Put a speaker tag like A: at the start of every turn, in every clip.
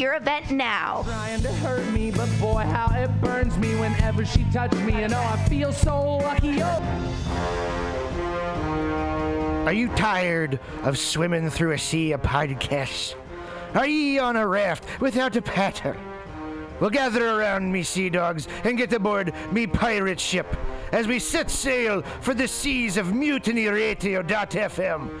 A: your event now.
B: Trying to hurt me, but boy, how it burns me whenever she touches me. And oh, I feel so lucky. Oh.
C: Are you tired of swimming through a sea of podcasts? Are ye on a raft without a paddle? Well, gather around me, sea dogs, and get aboard me pirate ship as we set sail for the seas of mutinyradio.fm.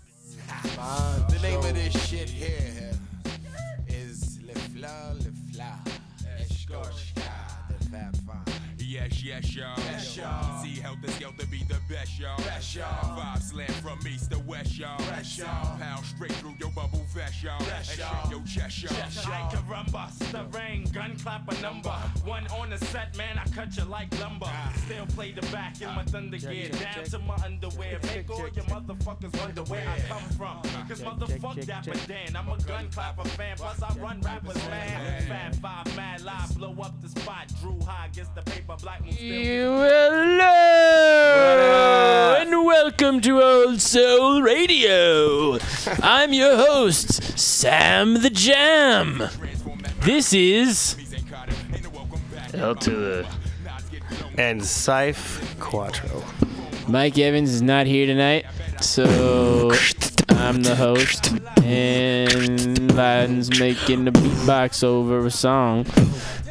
D: The name of this shit here is Le Fleur, Le Fleur. Escorte, the Fab Five.
E: Yes, yes, y'all.
D: Yes, y'all.
E: See Heltah Skeltah be the best, y'all.
D: Best, y'all.
E: Five slam from east to west, y'all.
D: Best, y'all.
E: Pound straight through your bubble vest, y'all.
D: Best, y'all.
E: shake your chest, y'all.
D: Chest, y'all.
F: Like a rumba, the rain, gun clap a number. One on the set, man, I cut you like lumber. Ah. Still play the back in my ah. thunder gear, down to my underwear. Make all your motherfuckers wonder where I come from. Cause motherfuck Dapper Dan, I'm a gun clapper fan, plus I run rappers, man. Fat five, mad live, blow up the spot. Drew high, gets the paper, black You will still.
G: Hello and welcome to Old Soul Radio. I'm your host, Sam the Jam. This is
H: L to the and Scythe Quattro.
G: Mike Evans is not here tonight, so I'm the host, and Biden's making the beatbox over a song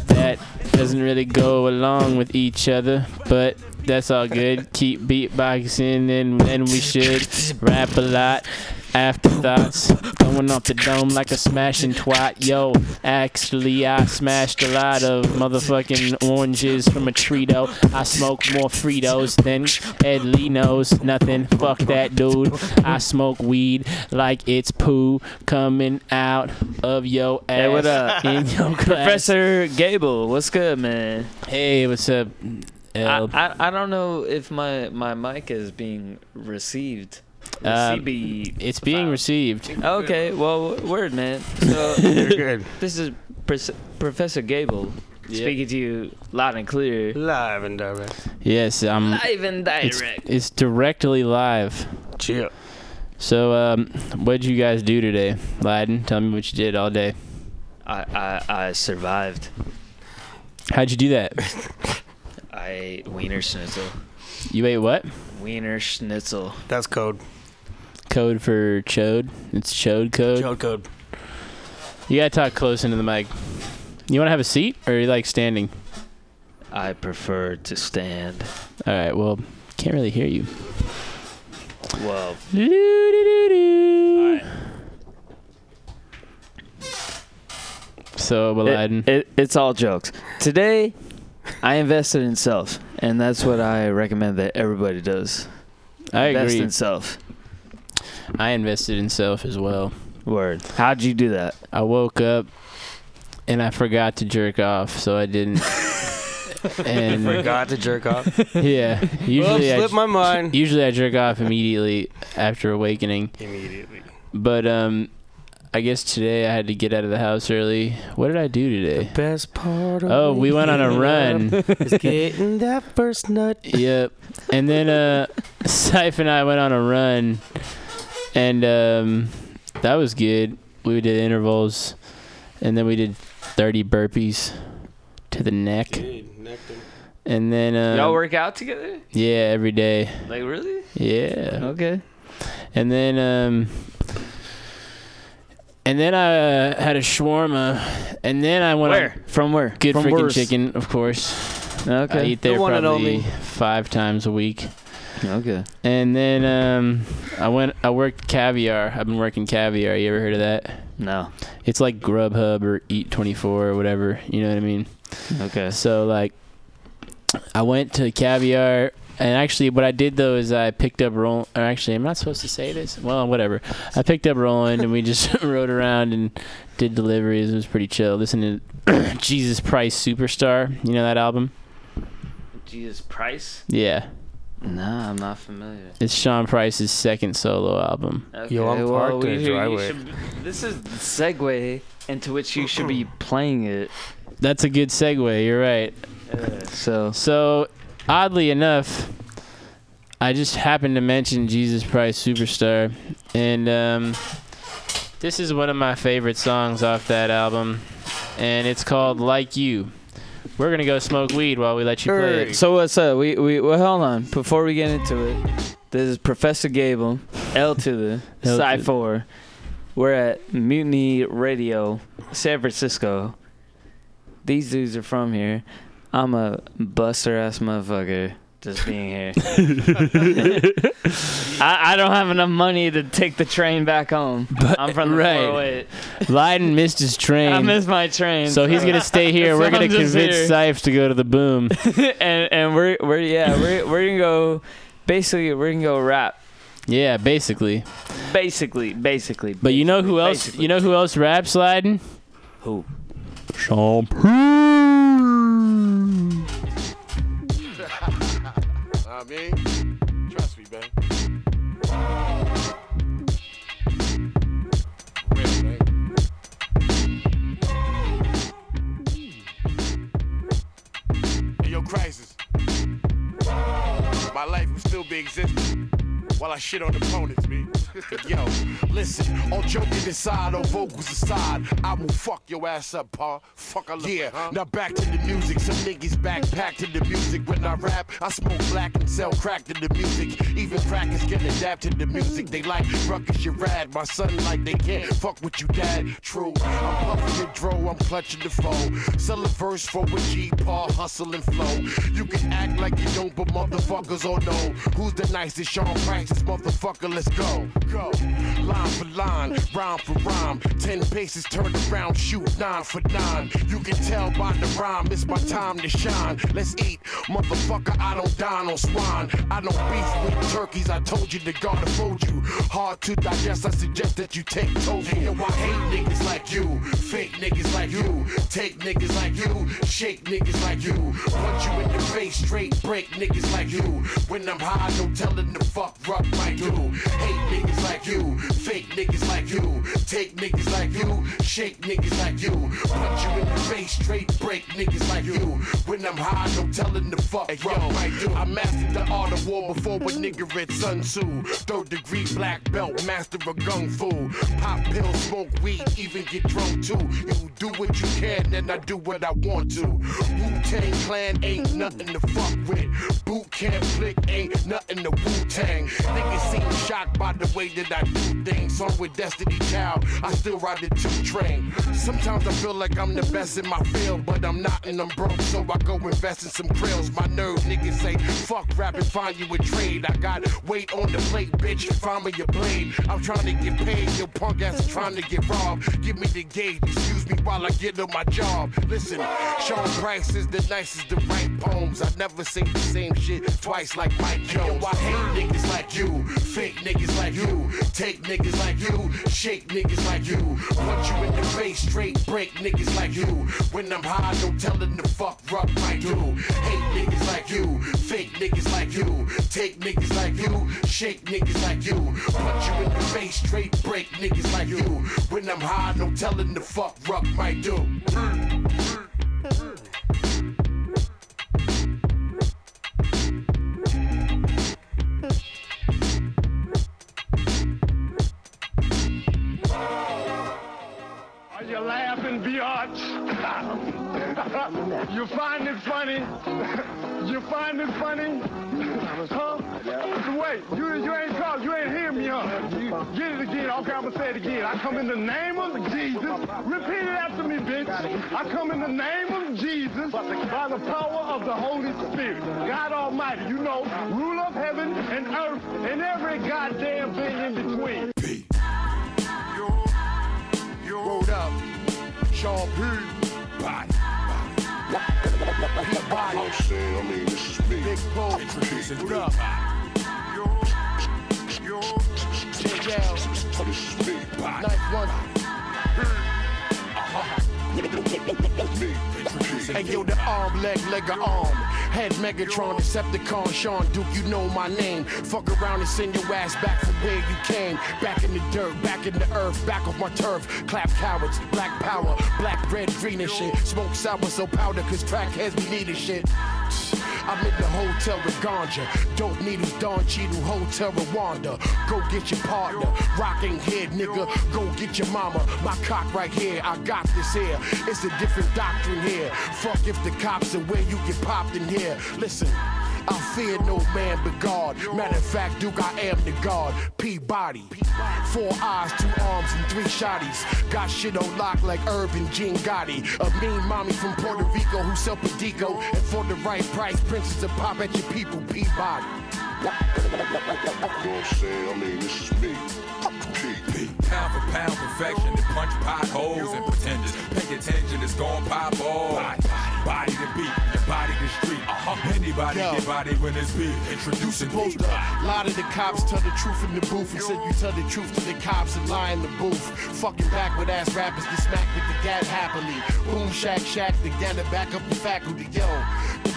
G: that doesn't really go along with each other, but that's all good. Keep beatboxing, and and we should rap a lot. Afterthoughts going off the dome like a smashing twat. Yo, actually, I smashed a lot of motherfucking oranges from a Trito. I smoke more Fritos than Ed Lee knows nothing. Fuck that dude. I smoke weed like it's poo coming out of your ass
H: Hey, what up?
G: in your glass.
H: Professor Gable, what's good, man?
G: Hey, what's up?
H: I,
G: L?
H: I, I don't know if my, my mic is being received.
G: Uh,
H: CB.
G: it's being received.
H: Okay, well, word, man. So
C: You're good.
H: this is Pres- Professor Gable speaking to you loud and clear.
C: Live and direct.
G: Yes, um,
H: Live and
G: it's,
H: direct.
G: it's directly live.
C: Chill.
G: So, um, what'd you guys do today, Lyden? Tell me what you did all day.
H: I, I, I survived.
G: How'd you do that?
H: I ate Wiener Schnitzel.
G: You ate what?
H: Wiener Schnitzel.
C: That's code.
G: Code for chode. It's chode code.
C: Chode code.
G: You gotta talk close into the mic. You wanna have a seat or you like standing?
H: I prefer to stand.
G: All right. Well, can't really hear you.
H: Well.
G: So,
H: it, it, it's all jokes. Today, I invested in self, and that's what I recommend that everybody does.
G: I
H: Invest
G: agree.
H: in self.
G: I invested in self as well.
H: Word. How'd you do that?
G: I woke up and I forgot to jerk off, so I didn't. and
C: Forgot to jerk off.
G: yeah, usually I,
C: slipped my mind.
G: usually I jerk off immediately after awakening.
C: Immediately.
G: But um, I guess today I had to get out of the house early. What did I do today?
C: The best part of
G: Oh, we went on a run.
C: is getting that first nut.
G: yep. And then uh, Siph and I went on a run, and um, that was good. We did intervals, and then we did 30 burpees to the neck, and then um,
H: Y'all work out together?
G: yeah every day.
H: Like really?
G: Yeah.
H: Okay.
G: And then um, and then I uh, had a shawarma, and then I went
H: Where?
G: on
H: From where?
G: good
H: From
G: freaking
H: worse.
G: chicken, of course. Okay. I
H: Okay.
G: eat there
A: one and
G: probably
A: only.
G: five times a week.
H: Okay.
G: And then um, I went. I worked caviar. I've been working caviar. You ever heard of that?
H: No.
G: It's like Grubhub or Eat Twenty Four or whatever. You know what I mean?
H: Okay.
G: So like, I went to caviar, and actually, what I did though is I picked up Roland. Or actually, I'm not supposed to say this. Well, whatever. I picked up Roland, and we just rode around and did deliveries. It was pretty chill. Listening to Jesus Price Superstar. You know that album?
H: Jesus Price?
G: Yeah,
H: Nah, I'm not familiar.
G: it's Sean Price's second solo album.
H: Okay,
C: Yo, I'm
H: well,
C: parked in
H: we
C: a
H: should- you
C: driveway.
H: should- this is the segue into which you should be playing it.
G: That's a good segue. You're right.
H: Uh, so
G: So, oddly enough, I just happened to mention Jesus Christ Superstar, and um, this is one of my favorite songs off that album, and it's called Like You. We're gonna go smoke weed while we let you play it.
H: So what's up? We we well hold on. Before we get into it, this is Professor Gable, L to the
G: L to
H: Sci
G: the-
H: four. We're at Mutiny Radio, San Francisco. These dudes are from here. I'm a buster ass motherfucker just being here. I, I don't have enough money to take the train back home. But, I'm from the
G: right.
H: 408.
G: Lyden missed his train,
H: I missed my train.
G: so he's gonna stay here.
H: So
G: We're gonna convince. Sipes to go to the boom.
H: and and we're we're yeah we're we're gonna go basically we're gonna go rap
G: yeah, basically.
H: basically basically
G: But you know who else?
H: basically.
G: You know who else raps, Lyden?
H: who
G: Sean
D: mean, trust me, man. Real, man. Crisis. My life will still be existing while I shit on opponents, man. yo, listen, all joking aside, all vocals aside, I will fuck your ass up, pa. Fuck I look Yeah, like, huh? now back to the music. Some niggas backpack to the music. When I rap, I smoke black and sell crack to the music. Even crackers can adapt to the music. They like ruckus, you rad. My son like they can't fuck with you, dad. True, I'm puffing the dro, I'm clutching the foe. Sell a verse for a G, paw, hustle and flow. You can act like you don't, but motherfuckers all know who's the nicest. Sean Price, this motherfucker. Let's go, go. Line for line, rhyme for rhyme. Ten paces turned around, shoot nine for nine. You can tell by the rhyme, it's my time to shine. Let's eat, motherfucker. I don't dine on swine. I don't beef with turkeys. I told you the God afford you. Hard to digest. I suggest that you take tofu. Yo, I hate niggas like you, fake niggas like you, take niggas like you, shake niggas like you. Punch you in the face, straight break niggas like you. When I'm high, no telling the fuck rock might do. Hate niggas like you, fake niggas like you, take niggas like you, shake niggas like you. Punch you in the face, straight break niggas like you. When I'm high, no telling the fuck do. I mastered the art of war before a nigga read Sun Tzu. Third degree black belt, master of gung fu. Pop pills, smoke weed, even get drunk too. You do what you can, and I do what I want to. Wu Tang Clan ain't nothing to fuck with. Boot camp flick ain't nothing to Wu Tang. Niggas seem shocked by the way that I do things. So with Destiny Child, I still ride the two train. Sometimes I feel like I'm the best in my field, but I'm not and I'm broke, so I go invest in some grills. My nerve niggas say, fuck rap and find you a trade. I got weight on the plate, bitch. Find me your blade. I'm trying to get paid, your punk ass is trying to get robbed. Give me the gauge, excuse me while I get on my job. Listen, Sean Price is the nicest to write poems. I never say the same shit twice like Mike Jones. I hate niggas like you, fake niggas like you, take niggas like you, shake niggas like you, punch you in the face, straight break niggas like you. When I'm high, no telling the fuck rock might do. Hate niggas like you, fake niggas like you, take niggas like you, shake niggas like you, punch you in the face, straight break niggas like you. When I'm high, no telling the fuck rock might do.
E: You
A: find it funny? you find it funny? Huh? Wait, you, you ain't talk, you ain't hear me, huh? You, get it again. Okay, I'm gonna say it again. I come in the name of Jesus. Repeat it after me, bitch. I come in the name of Jesus by the power of the Holy Spirit. God Almighty, you know, rule of heaven and earth and every goddamn thing in between.
D: P. Body. Body.
I: I'm saying, I mean, this is me.
D: Big Paul. Introducing what up. JL.
I: This is me.
D: Ninth one.
I: Me.
D: Hey yo, the arm, leg, leg, arm. Head Megatron, Decepticon, Sean Duke, you know my name. Fuck around and send your ass back from where you came. Back in the dirt, back in the earth, back off my turf. Clap cowards, black power, black, red, green and shit. Smoke sour, so powder, cause crackheads be needing shit. I'm in the hotel with ganja. Dope needles, Don Cheadle, Hotel Rwanda. Go get your partner. Rocking head, nigga. Go get your mama. My cock right here. I got this here. It's a different doctrine here. Fuck if the cops are where you get popped in here. Listen. I fear no man but God. Matter of fact, Duke, I am the God. Peabody. Four eyes, two arms, and three shotties. Got shit on lock like Irvin Jean Gotti. A mean mommy from Puerto Rico who sell perico. And for the right price, princess to pop at your people. Peabody.
I: I'm saying? I mean, this is me.
E: Pound for pound perfection to punch potholes and pretenders. Pay attention, it's pop off. Body, to beat, your body to street. Uh-huh. Anybody
D: Yo.
E: get body when it's beat. Introducing
D: Supposed A lot of the cops tell the truth in the booth. You said you tell the truth to the cops and lie in the booth. Fucking backward ass rappers get smacked with the gat happily. Boom, shack, shack, the gather back up the faculty. Yo,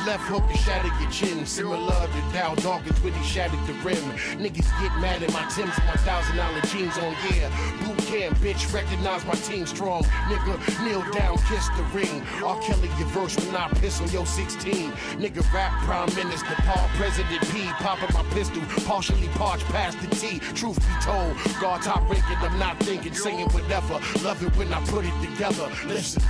D: left hook to shatter your chin. Similar to Darryl Dawkins when he shattered the rim. Niggas get mad at my Tim's my thousand dollar jeans on yeah. Boot camp, bitch, recognize my team strong. Nigga, kneel down, kiss the ring. R. Kelly, your verse when I piss on your 16. Nigga, rap prime minister, Paul President P. Popping my pistol, partially parched past the T. Truth be told, God top ranking, I'm not thinking, singing whatever. Love it when I put it together. Listen.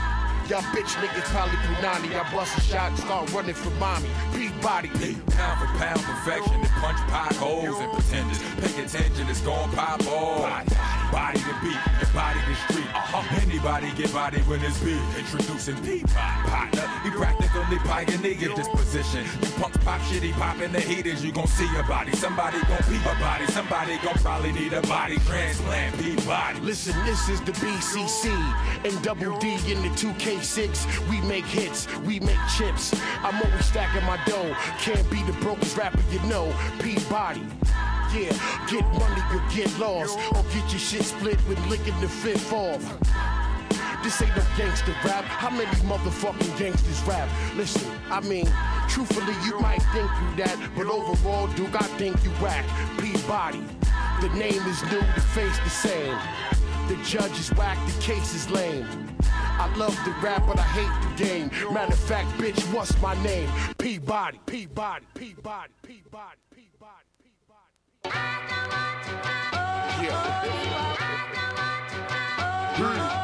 D: Y'all bitch niggas probably punani. I bust a shot and start running for mommy. Peabody.
E: Pound for pound perfection to punch potholes and pretenders. Pay attention, it's gon' pop off. Body, body to beat, your body to street. Uh-huh. Anybody get body when it's beat. Introducing Peabody. Partner, he practically pioneered this position. You punks pop shit, he popping the heaters. You gon' see a body. Somebody gon' peep a body. Somebody gon' probably need a body transplant. Peabody.
D: Listen, this is the BCC and Double D in the 2K6. We make hits, we make chips. I'm always stacking my dough. Can't be the brokest rapper you know. Peabody. Yeah, get money, you get lost. Or get your shit split with licking the fifth off. This ain't no gangster rap. How many motherfucking gangsters rap? Listen, I mean, truthfully, you might think you that, but overall, Duke, I think you whack. Peabody. The name is new, the face the same. The judge is whack, the case is lame. I love the rap, but I hate the game. Matter of fact, bitch, what's my name? Peabody, Peabody, Peabody, Peabody, Peabody, Peabody. Yeah. Hmm.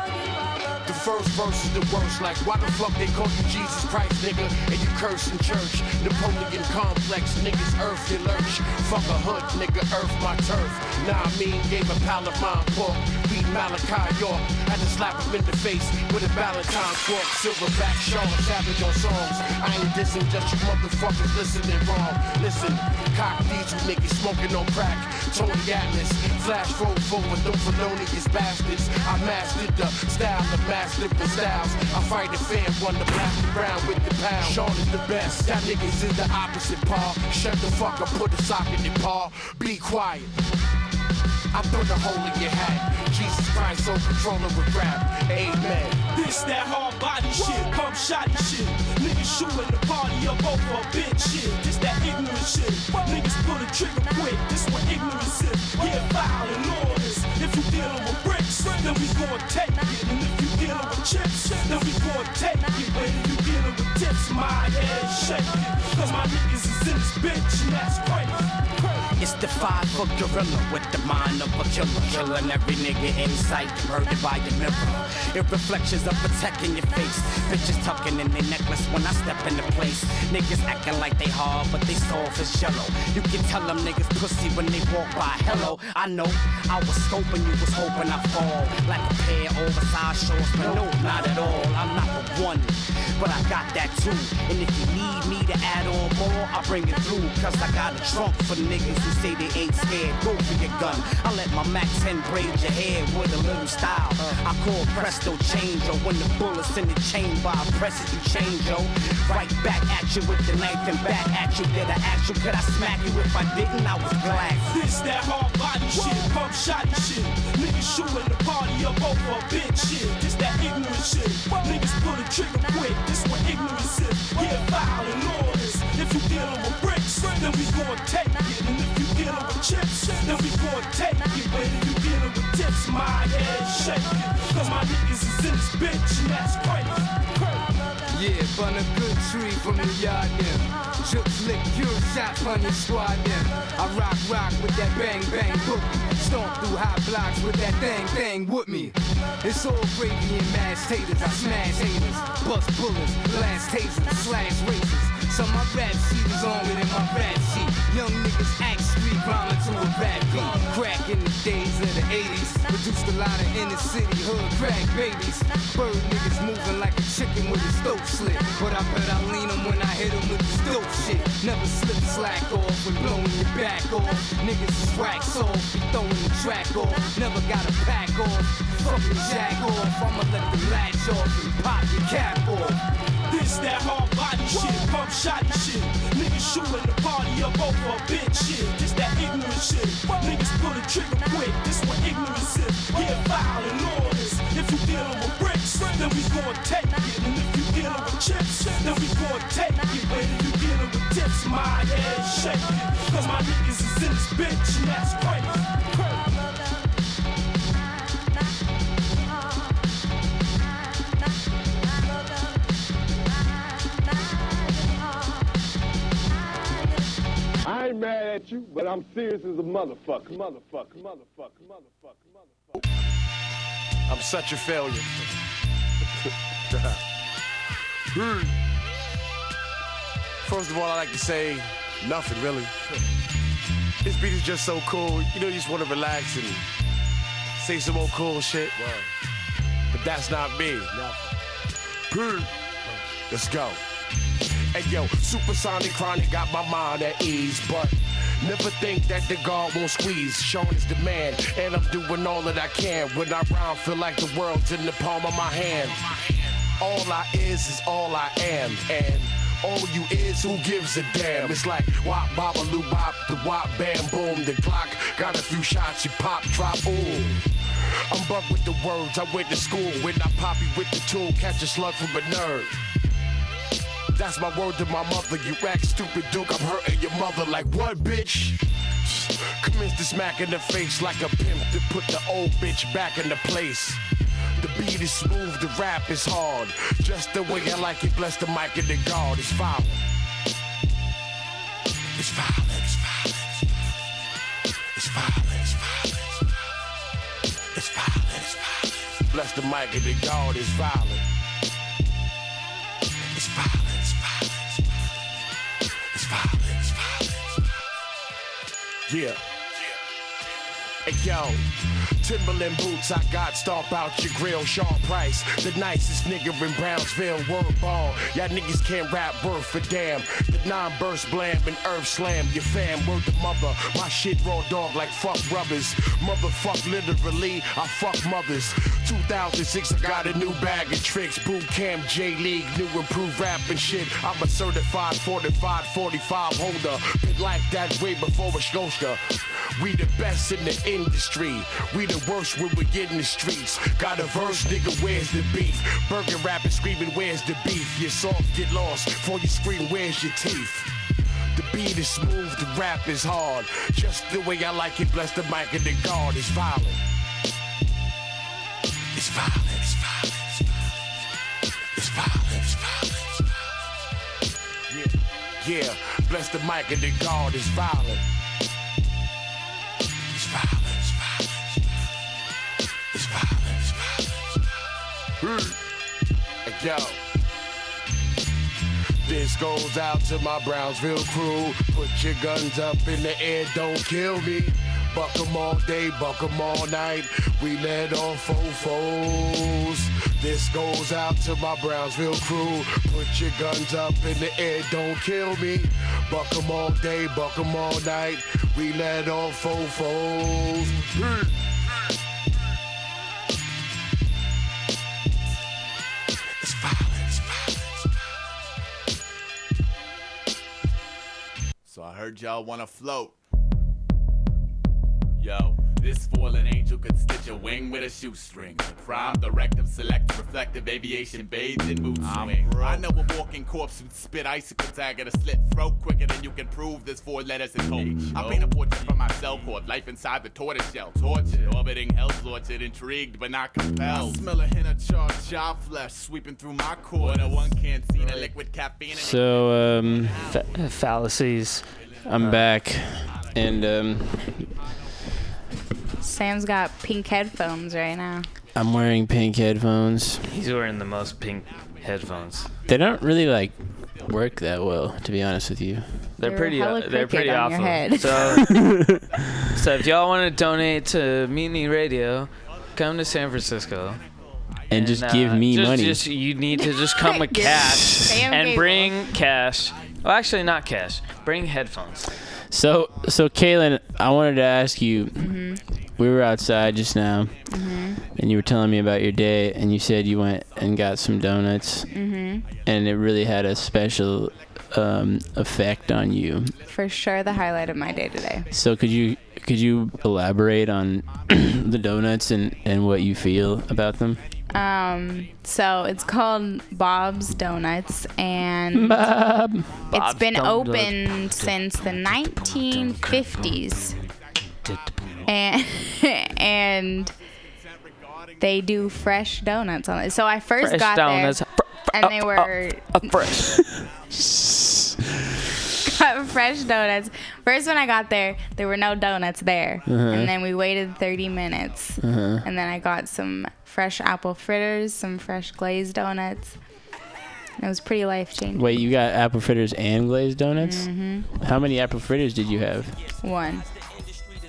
D: The first verse is the worst, like why the fuck they call you Jesus Christ, nigga? And you curse in church. Napoleon complex, niggas earth your lurch. Fuck a hood, nigga, earth my turf. Nah, I mean, gave a pal of mine pork. Beat Malachi York. I just slap him in the face with a Valentine fork. Silverback Sean Savage on songs. I ain't dissing, just you motherfuckers listening wrong. Listen, cock these you niggas smoking on crack. Tony Atlas, flash forward forward, no felonious bastards. I mastered the style of master the styles. I fight the fan, run the black and brown with the pound. Sean is the best, that niggas is the opposite, Paul. Shut the fuck up, put a sock in your paw. Be quiet. I'm put a hole in your hat. Jesus Christ, so controller with rap. Amen.
F: This that hard body shit, pump shotty shit. Niggas shooting the party up over a bitch shit. This that ignorant shit. Niggas pull the trigger quick. This what ignorance is. Yeah, foul and orders. If you dealing with bricks, then we gon' take it. And if you dealing with chips, then we gon' take it. But if you dealing with tips, my head shaking. Cause my niggas is in this bitch, and that's crazy.
D: It's
J: It's the five foot gorilla with the mind of a killer. Killing every nigga in sight, murdered by the mirror. It reflections of protecting your face. Bitches tucking in their necklace when I step into place. Niggas acting like they hard, but they soft as jello. You can tell them niggas pussy when they walk by. Hello, I know I was scoping, you was hoping I fall. Like a pair of oversized shorts, but no, not at all. I'm not the one, but I got that too. And if you need me to add on more, I'll bring it through. Cause I got a trunk for niggas who say they ain't scared. Go for your gun. I let my Mac 10 braid your hair with a little style. I call presto change, or when the bullets in the chamber, I press it, you change, yo. Right back at you with the knife and back at you. Did I ask you? Could I smack you if I didn't? I was glad.
F: This that hard body shit, pump shotty shit. Niggas shooting the party up over a bitch shit. This that ignorant shit. Niggas pull the trigger quick. This what ignorance is. Yeah, foul and. If you dealing with bricks, then we gon' take it. Chips, then we gon' take it. If you dealing with tips, my head shaking. Cause my niggas is in this bitch, and that's crazy.
K: Yeah, bun a good tree from the yard them. Shook flick, pure shot, pun your squad them. I rock, rock with that bang, bang boogie. Stomp through high blocks with that thing, thing with me. It's all gravy and mashed taters. I smash haters, bust bullets, blast tasers, slash races. So my rap sheet is longer than my rap sheet. Young niggas act street rhyming to a rap beat. Crack in the days of the 80s. Produced a lot of inner city hood crack babies. Bird niggas moving like a chicken with his throat slit. But I bet I lean him when I hit him with this dope shit. Never slip slack off when blowing your back off. Niggas is off, be throwing the track off. Never got a pack off. Fucking jack off. I'ma let the latch off and pop your cap off.
F: This that hard body shit, pump shotty shit. Niggas shooting the party up over a bitch shit. This that ignorant shit. Niggas pull the trigger quick. This what ignorance is. Yeah, and orders. If you dealing with bricks, then we gon' take it. And if you dealing with chips, then we gon' take it. But if you dealing with tips, my head shaking. Cause my niggas is in this bitch, and that's crazy.
A: Ain't mad at you, but I'm serious as a motherfucker, motherfucker, motherfucker, motherfucker, motherfucker.
D: I'm such a failure. First of all, I like to say nothing really. This beat is just so cool. You know, you just want to relax and say some more cool shit. But that's not me. Hmm. Let's go. Hey yo, supersonic chronic got my mind at ease, but never think that the guard won't squeeze. Sean is the man, and I'm doing all that I can. When I rhyme, feel like the world's in the palm of my hand. All I is is all I am, and all you is who gives a damn. It's like wop babaloo bop, the wop bam boom, the Glock got a few shots, you pop drop ooh. I'm buck with the words, I went to school when I poppy with the tool, catch a slug from a nerd. That's my word to my mother. You act stupid, Duke. I'm hurting your mother. Like what, bitch? Commence to smack in the face like a pimp to put the old bitch back in the place. The beat is smooth, the rap is hard. Just the way I like it. Bless the mic and the guard. It's violent. It's violent. It's violent. It's violent. It's violent. Bless the mic and the guard. It's violent. Yeah. Hey yo, Timberland boots I got, stomp out your grill, sharp price. The nicest nigga in Brownsville, word ball. Y'all niggas can't rap word for damn. The non-burst blam and earth slam, your fam, word the mother. My shit raw dog like fuck rubbers. Motherfuck literally, I fuck mothers. 2006, I got a new bag of tricks. Boot camp, J League, new improved rap and shit. I'm a certified fortified 45 holder. Been like that way before a Scotia. We the best in the industry. We the worst when we get in the streets. Got a verse, nigga, where's the beef? Burger rapping, screaming, where's the beef? You're soft, get lost. Before you scream, where's your teeth? The beat is smooth, the rap is hard. Just the way I like it, bless the mic and the guard is violent. It's violent, it's violent, it's violent, it's violent, it's violent. Yeah, yeah, bless the mic and the guard is violent. It's violent. Hey, yo. This goes out to my Brownsville crew. Put your guns up in the air, don't kill me. Buck 'em all day, buck 'em all night. We let off fofos. This goes out to my Brownsville crew. Put your guns up in the air, don't kill me. Buck 'em all day, buck 'em all night. We let off fofos.
L: So I heard y'all wanna float. Yo, this fallen angel could stitch a wing with a shoestring. Prime directive, select reflective aviation bathed in mood swing. I know a walking corpse who'd spit icicle tag at a slit throat quicker than you can prove there's four letters in hope. I paint a portrait from my cell called life inside the tortoise shell. Tortured, orbiting hell's orchard, intrigued but not compelled. I smell a hint of charred jaw flesh sweeping through my core. The one can't see the liquid caffeine.
G: So um,
H: Fa- fallacies.
G: I'm back, and um,
M: Sam's got pink headphones right now.
G: I'm wearing pink headphones.
H: He's wearing the most pink headphones.
G: They don't really like work that well, to be honest with you.
H: They're
M: They're
H: pretty.
M: hella
H: Uh, they're pretty
M: on your
H: awful.
M: head.
H: So, so if y'all want to donate to Mutiny Radio, come to San Francisco.
G: And just give
H: uh,
G: me
H: just-
G: money.
H: Just, you need to just come with cash and bring cash. Well, actually, not cash. Bring headphones.
G: So, so Kaylin, I wanted to ask you.
M: Mm-hmm.
G: We were outside just now, and you were telling me about your day, and you said you went and got some donuts,
M: Mhm.
G: and it really had a special um, effect on you.
M: For sure, the highlight of my day today.
G: So, could you could you elaborate on the donuts and and what you feel about them?
M: Um, so it's called Bob's Donuts, and
G: Bob.
M: it's
H: Bob's
M: been
H: Donuts.
M: open since the 1950s, and and they do fresh donuts on it. So I first
H: Fresh
M: got
H: donuts.
M: there, and they were
H: fresh.
M: got fresh donuts. First, when I got there, there were no donuts there,
G: Uh-huh.
M: and then we waited 30 minutes,
G: Uh-huh.
M: and then I got some fresh apple fritters, some fresh glazed donuts. It was pretty life changing.
G: Wait, you got apple fritters and glazed donuts?
M: Mhm.
G: How many apple fritters did you have?
M: One,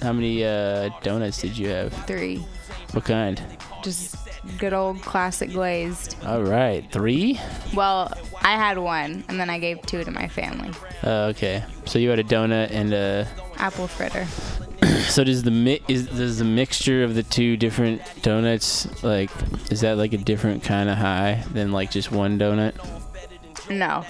G: How many uh, donuts did you have?
M: three,
G: What kind?
M: just good old classic glazed.
G: All right, three.
M: Well, I had one, and then I gave two to my family.
G: Uh, okay, so you had a donut and a.
M: Apple fritter.
G: So does the mi- is does the mixture of the two different donuts like is that like a different kind of high than like just one donut?
M: No.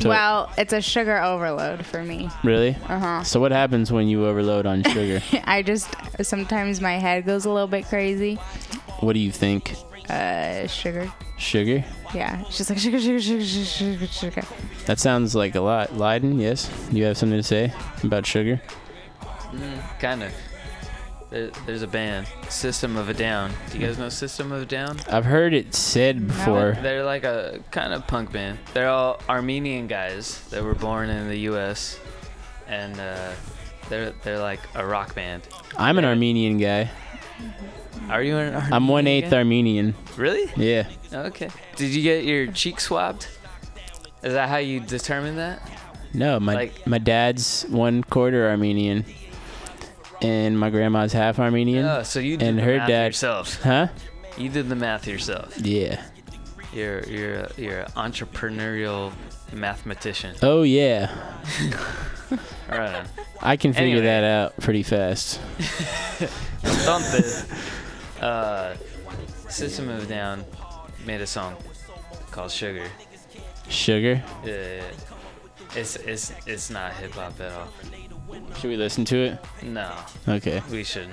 G: So-
M: well, it's a sugar overload for me.
G: Really?
M: Uh huh.
G: So what happens when you overload on sugar?
M: I just sometimes my head goes a little bit crazy.
G: what do you think?
M: Uh, sugar.
G: Sugar?
M: Yeah, it's just like sugar, sugar, sugar, sugar, sugar, sugar.
G: That sounds like a lot. Lyden, yes. You have something to say about sugar?
H: Mm, kind of. There, there's a band, System of a Down. Do you guys know System of a Down?
G: I've heard it said before.
H: They're like a kind of punk band. They're all Armenian guys that were born in the U.S. and uh, they're they're like a rock band.
G: I'm an Armenian guy.
H: Are you an Armenian?
G: I'm one eighth
H: guy?
G: Armenian.
H: Really?
G: Yeah.
H: Okay. Did you get your cheek swabbed? Is that how you determine that?
G: No, my
H: Like-
G: my dad's one quarter Armenian, and my grandma's half Armenian.
H: Oh, so you did
G: and
H: the
G: her
H: math
G: dad.
H: yourself.
G: Huh?
H: You did the math yourself.
G: Yeah.
H: You're you're you're an entrepreneurial mathematician.
G: Oh yeah.
H: Right on.
G: I can figure
H: Anyway.
G: that out pretty fast.
H: Uh, System of Down made a song called Sugar.
G: Sugar.
H: Yeah. It's it's it's not hip hop at all.
G: Should we listen to it?
H: No.
G: Okay.
H: We shouldn't.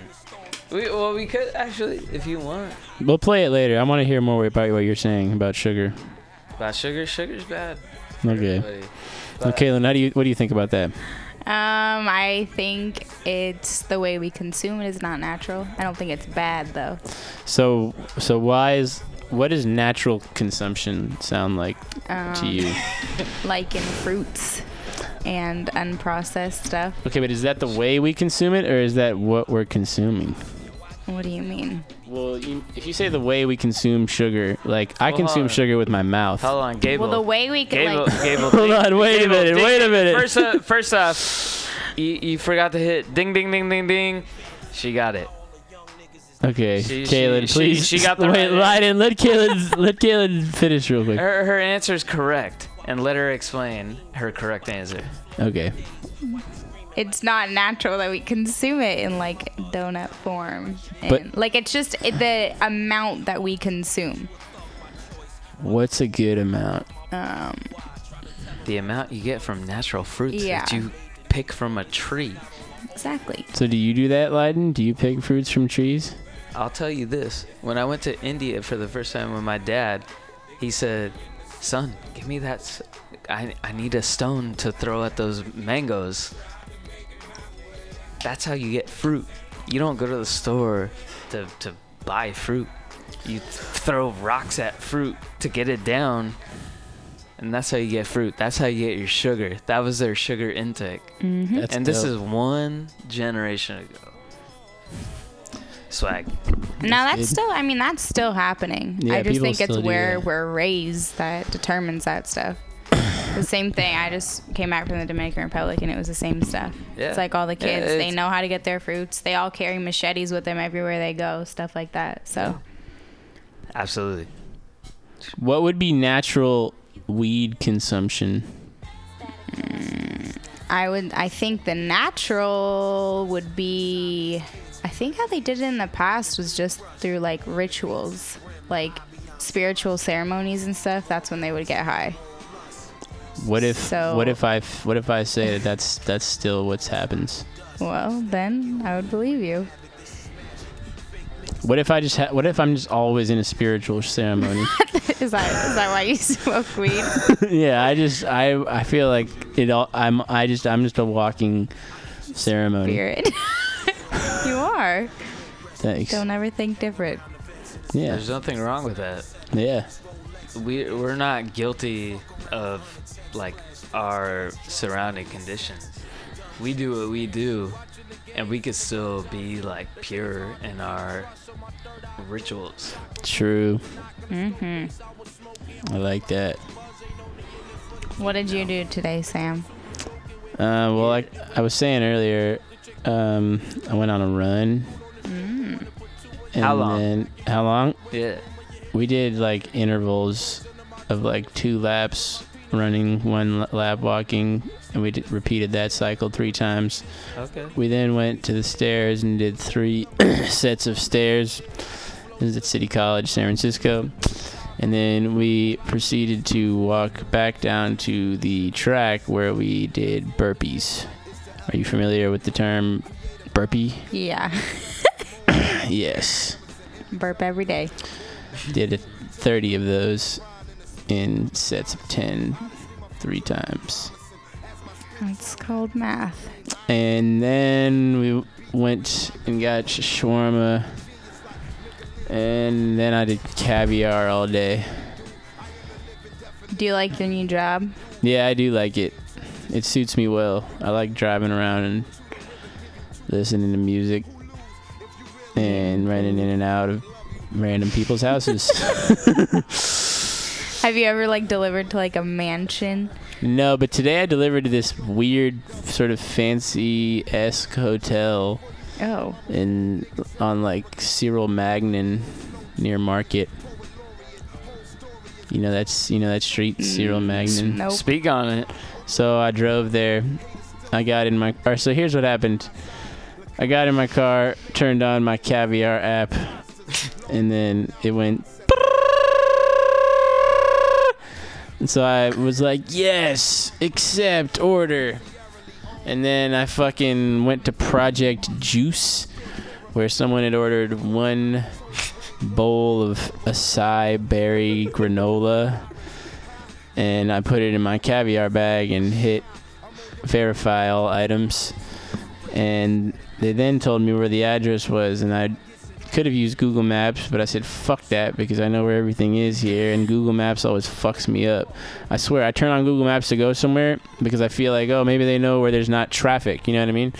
H: We well we could actually if you want.
G: We'll play it later. I want to hear more about what you're saying about sugar.
H: About sugar, sugar's bad. for
G: Okay.
H: everybody. But-
G: Okay, Lynn, how do you what do you think about that?
M: Um, I think it's the way we consume it is not natural. I don't think it's bad though.
G: So so why is what does natural consumption sound like
M: Um,
G: to you?
M: like in fruits and unprocessed stuff.
G: Okay, but is that the way we consume it, or is that what we're consuming?
M: What do you mean?
G: Well, you, if you say the way we consume sugar, like I
H: Hold
G: consume
H: on.
G: sugar with my mouth.
H: Hold on, Gable.
M: Well, the way we could
H: Gable,
M: like.
H: Gable,
G: Hold on, wait a minute,
H: ding-
G: wait a minute.
H: First, uh, first off, you, you forgot to hit ding, ding, ding, ding, ding. She got it.
G: Okay,
H: She-
G: Kaylin,
H: she-
G: please.
H: she got the
G: wait.
H: right-
G: Lyden, let Kaylin let Kaylin finish real quick.
H: Her, her answer is correct, and let her explain her correct answer.
G: Okay.
M: it's not natural that we consume it in like donut form. And,
G: But-
M: like it's just it, the amount that we consume.
G: What's a good amount?
M: Um,
H: The amount you get from natural fruits
M: Yeah.
H: that you pick from a tree.
M: exactly.
G: So do you do that, Lyden? Do you pick fruits from trees?
H: I'll tell you this. When I went to India for the first time with my dad, he said, Son, give me that. s- I, I need a stone to throw at those mangoes. That's how you get fruit. You don't go to the store to, to buy fruit. You th- throw rocks at fruit to get it down. And that's how you get fruit. That's how you get your sugar. That was their sugar intake.
M: Mhm.
G: That's
H: and this is one generation ago. Swag.
M: Now that's still. I mean, that's still happening.
G: Yeah,
M: I just
G: people
M: think it's
G: still do
M: where
G: that.
M: we're raised that determines that stuff. the same thing. I just came back from the Dominican Republic and it was the same stuff.
H: Yeah.
M: It's like all the
H: Yeah,
M: kids. they know how to get their fruits. They all carry machetes with them everywhere they go. Stuff like that. So
H: Absolutely.
G: What would be natural weed consumption?
M: Mm, I would. I think the natural would be. I think how they did it in the past was just through like rituals, like spiritual ceremonies and stuff. That's when they would get high.
G: What if
M: So-
G: what if I what if I say that that's that's still what's happens?
M: Well, then I would believe you.
G: What if I just ha- what if I'm just always in a spiritual ceremony?
M: is that is that why you smoke weed?
G: yeah, I just I I feel like it all I'm I just I'm just a walking ceremony.
M: Spirit. you are.
G: Thanks.
M: Don't ever think different.
G: Yeah.
H: There's nothing wrong with that.
G: Yeah.
H: We we're not guilty of like our surrounding conditions. We do what we do, and we could still be like pure in our rituals.
G: True.
M: Mhm.
G: I like that.
M: What did you do today, Sam?
G: Uh, well, like I was saying earlier, um, I went on a run.
M: Mm.
G: And
H: How long?
G: Then, how long?
H: Yeah.
G: We did like intervals of like two laps running, one lap walking, and we did, repeated that cycle three times.
H: Okay.
G: We then went to the stairs and did three sets of stairs. This is at City College, San Francisco. And then we proceeded to walk back down to the track where we did burpees. Are you familiar with the term burpee?
M: Yeah.
G: yes.
M: Burp every day.
G: Did a 30 of those in sets of 10 three times.
M: It's called math.
G: And then we went and got sh- shawarma. And then I did caviar all day.
M: Do you like your new job?
G: Yeah, I do like it. It suits me well. I like driving around and listening to music and running in and out of random people's houses.
M: Have you ever like delivered to like a mansion?
G: no, but today I delivered to this weird, sort of fancy esque hotel
M: Oh.
G: in on like Cyril Magnin near Market. You know that's you know that street Cyril mm, Magnin.
M: nope.
H: Speak on it.
G: So I drove there. I got in my car. So here's what happened. I got in my car, turned on my caviar app, and then it went. And so I was like, yes, accept order. And then I fucking went to Project Juice, where someone had ordered one bowl of acai berry granola. And I put it in my caviar bag and hit verify all items. And they then told me where the address was, and I could have used Google Maps, but I said fuck that because I know where everything is here, and Google Maps always fucks me up. I swear, I turn on Google Maps to go somewhere because I feel like, oh, maybe they know where there's not traffic. You know what I mean?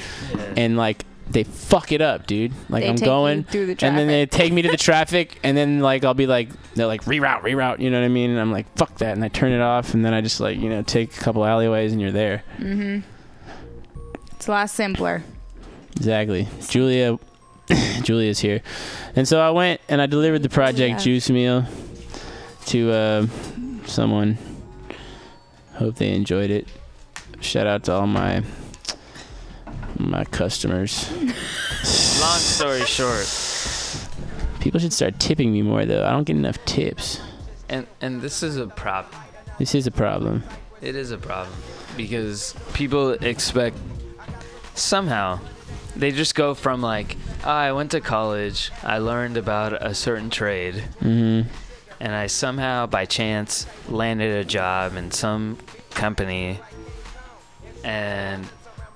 G: And like they fuck it up, dude. Like
M: They
G: I'm
M: take you
G: going,
M: through the
G: and then they take me to the traffic, and then like I'll be like, they're like reroute, reroute. You know what I mean? And I'm like, fuck that, and I turn it off, and then I just like you know take a couple alleyways, and you're there.
M: Mhm. It's a lot simpler.
G: Exactly. Julia Julia's here. And so I went and I delivered the project
M: Julia.
G: juice meal to uh, someone. Hope they enjoyed it. Shout out to all my my customers.
H: Long story short,
G: People should start tipping me more though. I don't get enough tips.
H: and and this is a problem.
G: This is a problem.
H: It is a problem because people expect somehow they just go from like oh, I went to college, I learned about a certain trade,
G: Mhm.
H: and I somehow by chance landed a job in some company, and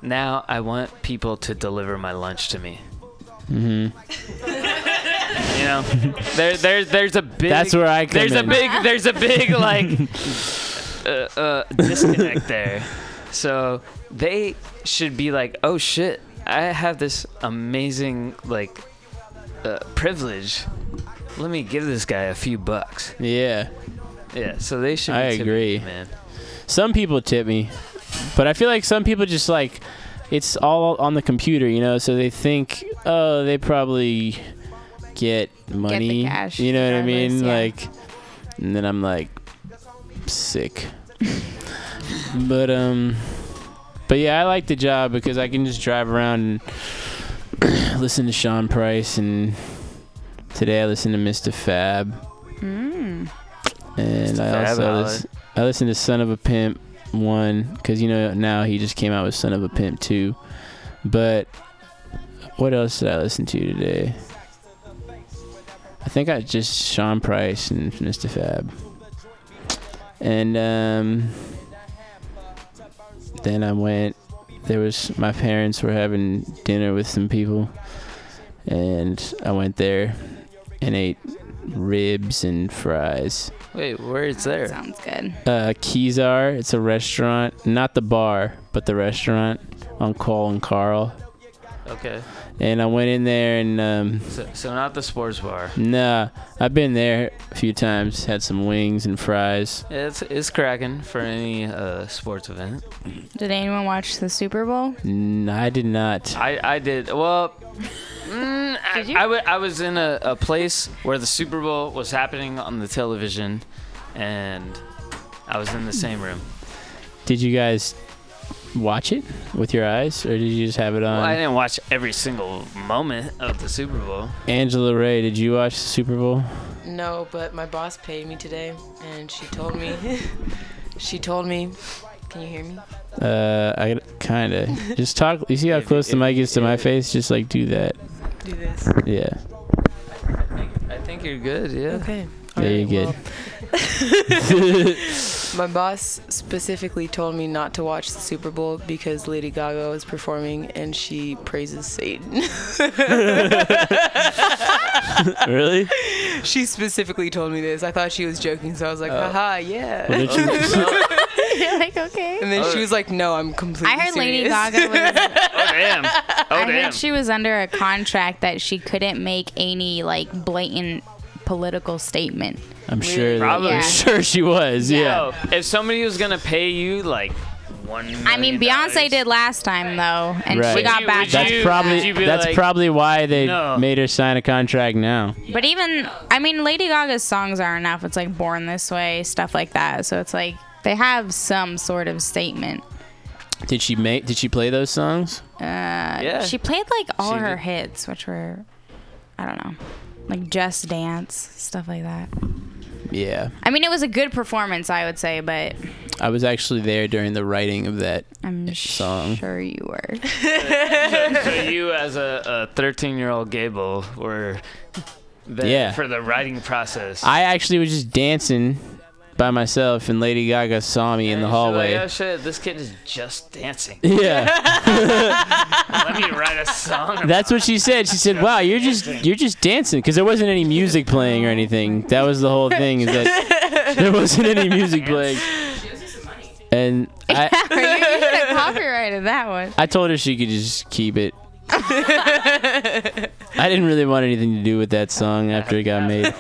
H: now I want people to deliver my lunch to me.
G: Mm-hmm.
H: You know, there, there, there's a big.
G: That's where I come
H: There's
G: in.
H: a big. There's a big like uh, uh, disconnect there. So they should be like, oh shit, I have this amazing like uh, privilege. Let me give this guy a few bucks.
G: Yeah.
H: Yeah. So they should. Be
G: I agree.
H: me, man.
G: Some people tip me, but I feel like some people just like it's all on the computer, you know. So they think, oh, they probably get money.
M: cash
G: you know what I mean?
M: yeah.
G: Like, and then I'm like, sick. but um, but yeah, I like the job because I can just drive around and listen to Sean Price, and today I listened to Mr. Fab.
M: Mm.
G: And
H: Mr.
G: I
H: Fab
G: also
H: Holler.
G: lis- I listened to Son of a Pimp one because you know now he just came out with Son of a Pimp two. But what else did I listen to today? I think I just Sean Price and Mr. Fab. And um, then I went. There was my parents were having dinner with some people, and I went there and ate ribs and fries.
H: Wait, where is there?
M: Sounds good.
G: Uh, Kezar. It's a restaurant, not the bar, but the restaurant on Cole and Carl.
H: Okay.
G: And I went in there and um,
H: So, so not the sports bar.
G: nah, I've been there a few times. Had some wings and fries.
H: Yeah, It's it's cracking for any uh, sports event.
M: Did anyone watch the Super Bowl?
G: N- I did not.
H: I, I did. Well, mm, I, I, wa- I was in a, a place where the Super Bowl was happening on the television, and I was in the same room.
G: Did you guys watch it with your eyes, or did you just have it on?
H: Well, I didn't watch every single moment of the Super Bowl.
G: Angela Ray, did you watch the Super Bowl?
N: No, but my boss paid me today, and she told me. she told me. Can you hear me?
G: Uh, I kind of just talk. You see how close the mic is to my face? Just like do that.
N: Do this.
G: Yeah.
H: I think you're good. Yeah.
N: Okay.
G: There you good.
N: My boss specifically told me not to watch the Super Bowl because Lady Gaga was performing and she praises Satan.
G: really?
N: She specifically told me this. I thought she was joking, so I was like,
G: Oh.
N: haha, yeah.
G: Well, did you-
M: You're like, okay.
N: And then she was like, no, I'm completely
M: I heard Lady. Gaga was.
H: Oh damn. Oh
M: I
H: damn.
M: heard she was under a contract that she couldn't make any like blatant political statement.
G: I'm sure. That,
H: Probably.
G: I'm sure she was. Yeah.
H: Yo, if somebody was gonna pay you like one.
M: I mean, Beyonce
H: dollars-
M: did last time though, and she got
H: Would
M: back.
H: you-
G: That's
H: would
G: probably that's
H: like,
G: probably why they
H: No.
G: made her sign a contract now.
M: But even, I mean, Lady Gaga's songs are enough. It's like "Born This Way," stuff like that. So it's like they have some sort of statement.
G: Did she make? Did she play those songs?
M: Uh,
H: Yeah.
M: She played like all
H: She
M: her
H: did.
M: hits, which were, I don't know, like Just Dance, stuff like that.
G: Yeah.
M: I mean, it was a good performance, I would say, but
G: I was actually there during the writing of that
M: I'm
G: song.
M: sure you were.
H: so, so you, as a 13 year old Gable, were there
G: Yeah.
H: for the writing process.
G: I actually was just dancing by myself, and Lady Gaga saw me in the hallway.
H: Like, oh shit, this kid is just dancing.
G: Yeah.
H: Let me write a song.
G: That's what she said. She said, "Wow, you're just you're just dancing because there wasn't any music playing or anything. That was the whole thing. Is that there wasn't any music playing." And I
M: you should have copyrighted that one.
G: I told her she could just keep it. I didn't really want anything to do with that song after it got made.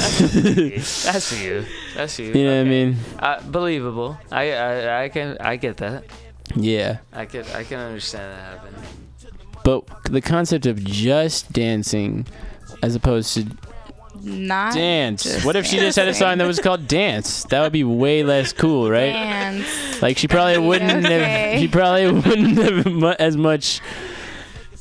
H: That's you. That's you.
G: You know what I mean?
H: Uh, believable. I, I I can I get that.
G: Yeah.
H: I can I can understand that happen.
G: But the concept of just dancing as opposed to
M: Not
G: dance. What if she just had a song that was called Dance? That would be way less cool, right?
M: Dance.
G: Like she probably wouldn't
M: Okay.
G: have. She probably wouldn't have as much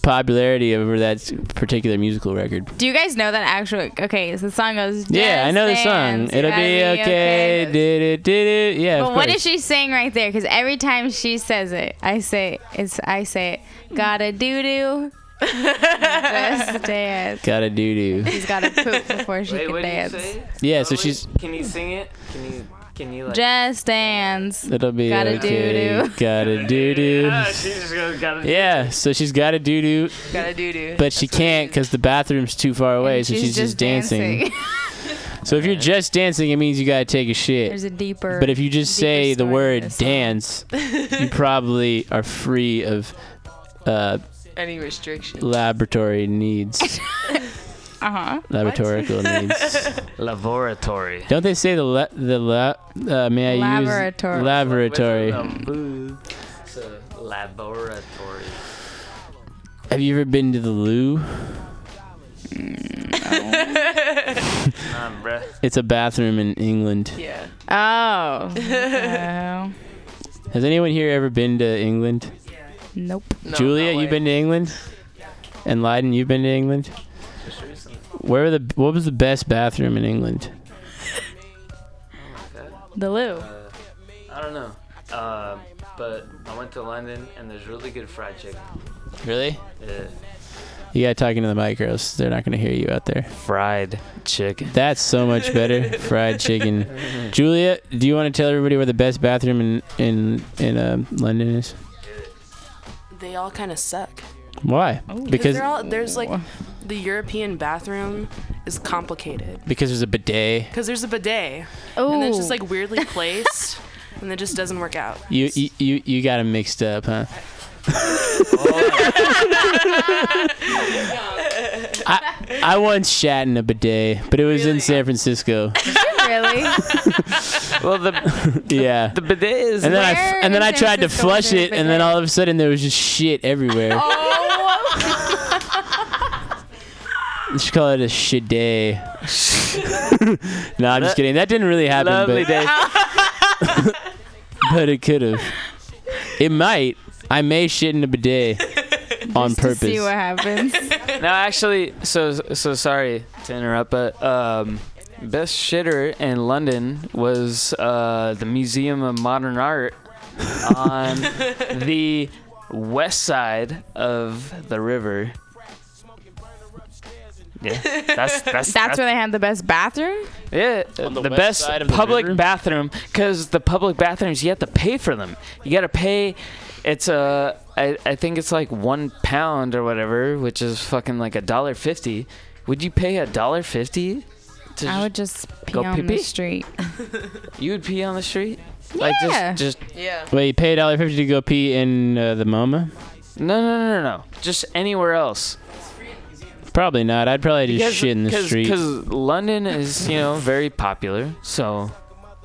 G: popularity over that particular musical record.
M: Do you guys know that actual? Okay, so the song goes.
G: yeah, I know the song. It'll
M: gotta
G: be okay. Did it? Did it? Yeah.
M: But
G: of
M: what she saying right there? Because every time she says it, I say it's. I say it. Gotta doo doo. Just dance.
G: Gotta doo doo.
M: She's gotta poop before she
H: Wait,
M: can
H: what did you
M: dance.
H: say?
G: Yeah, so she's-
H: Can you sing it? Can you can you like?
M: Just dance.
G: It'll be
M: Gotta
G: okay.
M: doo-doo.
G: Gotta do do.
H: Ah, she just goes, gotta
G: Yeah, so she's got to do do,
N: Gotta do do.
G: but she can't because the bathroom's too far away, so
M: she's
G: she's, just
M: just
G: dancing.
M: dancing.
G: so if you're just dancing, it means you gotta take a shit.
M: There's a deeper.
G: But if you just
M: deeper
G: say the
M: story to
G: word
M: this
G: dance, you probably are free of uh,
N: Any restrictions.
G: laboratory needs,
M: Uh huh.
G: laboratorical needs.
H: Laboratory.
G: Don't they say the la- the la- uh, may I
M: Laboratory.
G: use laboratory?
H: It's laboratory.
G: Have you ever been to the loo?
H: Nah, bruh.
G: It's a bathroom in England.
N: Yeah.
M: Oh. Oh.
G: Has anyone here ever been to England?
M: Nope.
N: No,
G: Julia,
N: no
G: you've been to England? And Lyden, you've been to England? Where were the what was the best bathroom in England?
M: The loo.
H: Uh, I don't know. Uh, but I went to London and there's really good fried chicken.
G: Really?
H: Yeah.
G: You got talking to the mic, or else they're not gonna hear you out there.
H: Fried chicken.
G: That's so much better. Fried chicken. Julia, do you want to tell everybody where the best bathroom in in in uh, London is?
O: They all kind of suck.
G: Why? Oh, because
O: they're all, there's like the European bathroom is complicated
G: because there's a bidet.
O: because there's a bidet Oh. and it's just like oh. weirdly placed and it just doesn't work out.
G: You you you, you got them mixed up, huh? I, I I once shat in a bidet, but it was in San Francisco.
M: really?
H: Well, the
G: Yeah.
H: the bidet is.
G: And then I
M: Where
G: and then
M: in
G: I
M: San
G: tried to
M: Francisco is
G: flush
M: there a
G: it, and then
M: bidet?
G: all of a sudden there was just shit everywhere. Oh. You should call it a shit day. no, I'm just kidding. That didn't really happen,
H: lovely
G: but,
H: day.
G: but it could have. It might. I may shit in a bidet on
M: To
G: purpose.
M: see what happens.
H: no, actually, so so sorry to interrupt, but um, best shitter in London was uh, the Museum of Modern Art on the west side of the river. Yeah, that's that's
M: That's where they had the best bathroom.
H: yeah,
G: On the
H: the, best
G: side of the
H: public bathroom because the public bathrooms you have to pay for them. You got to pay. It's a I, I think it's like one pound or whatever, which is fucking like a dollar fifty. Would you pay a dollar fifty? To
M: I would just pee
H: go
M: on the
H: pee-pee?
M: street.
H: you would pee on the street? Like
M: Yeah.
H: just just
N: Yeah.
G: Wait, you pay a dollar fifty to go pee in uh, the MoMA?
H: no no no no no. Just anywhere else.
G: Probably not. I'd probably just
H: Because
G: shit in the street.
H: cause, London is you know very popular, so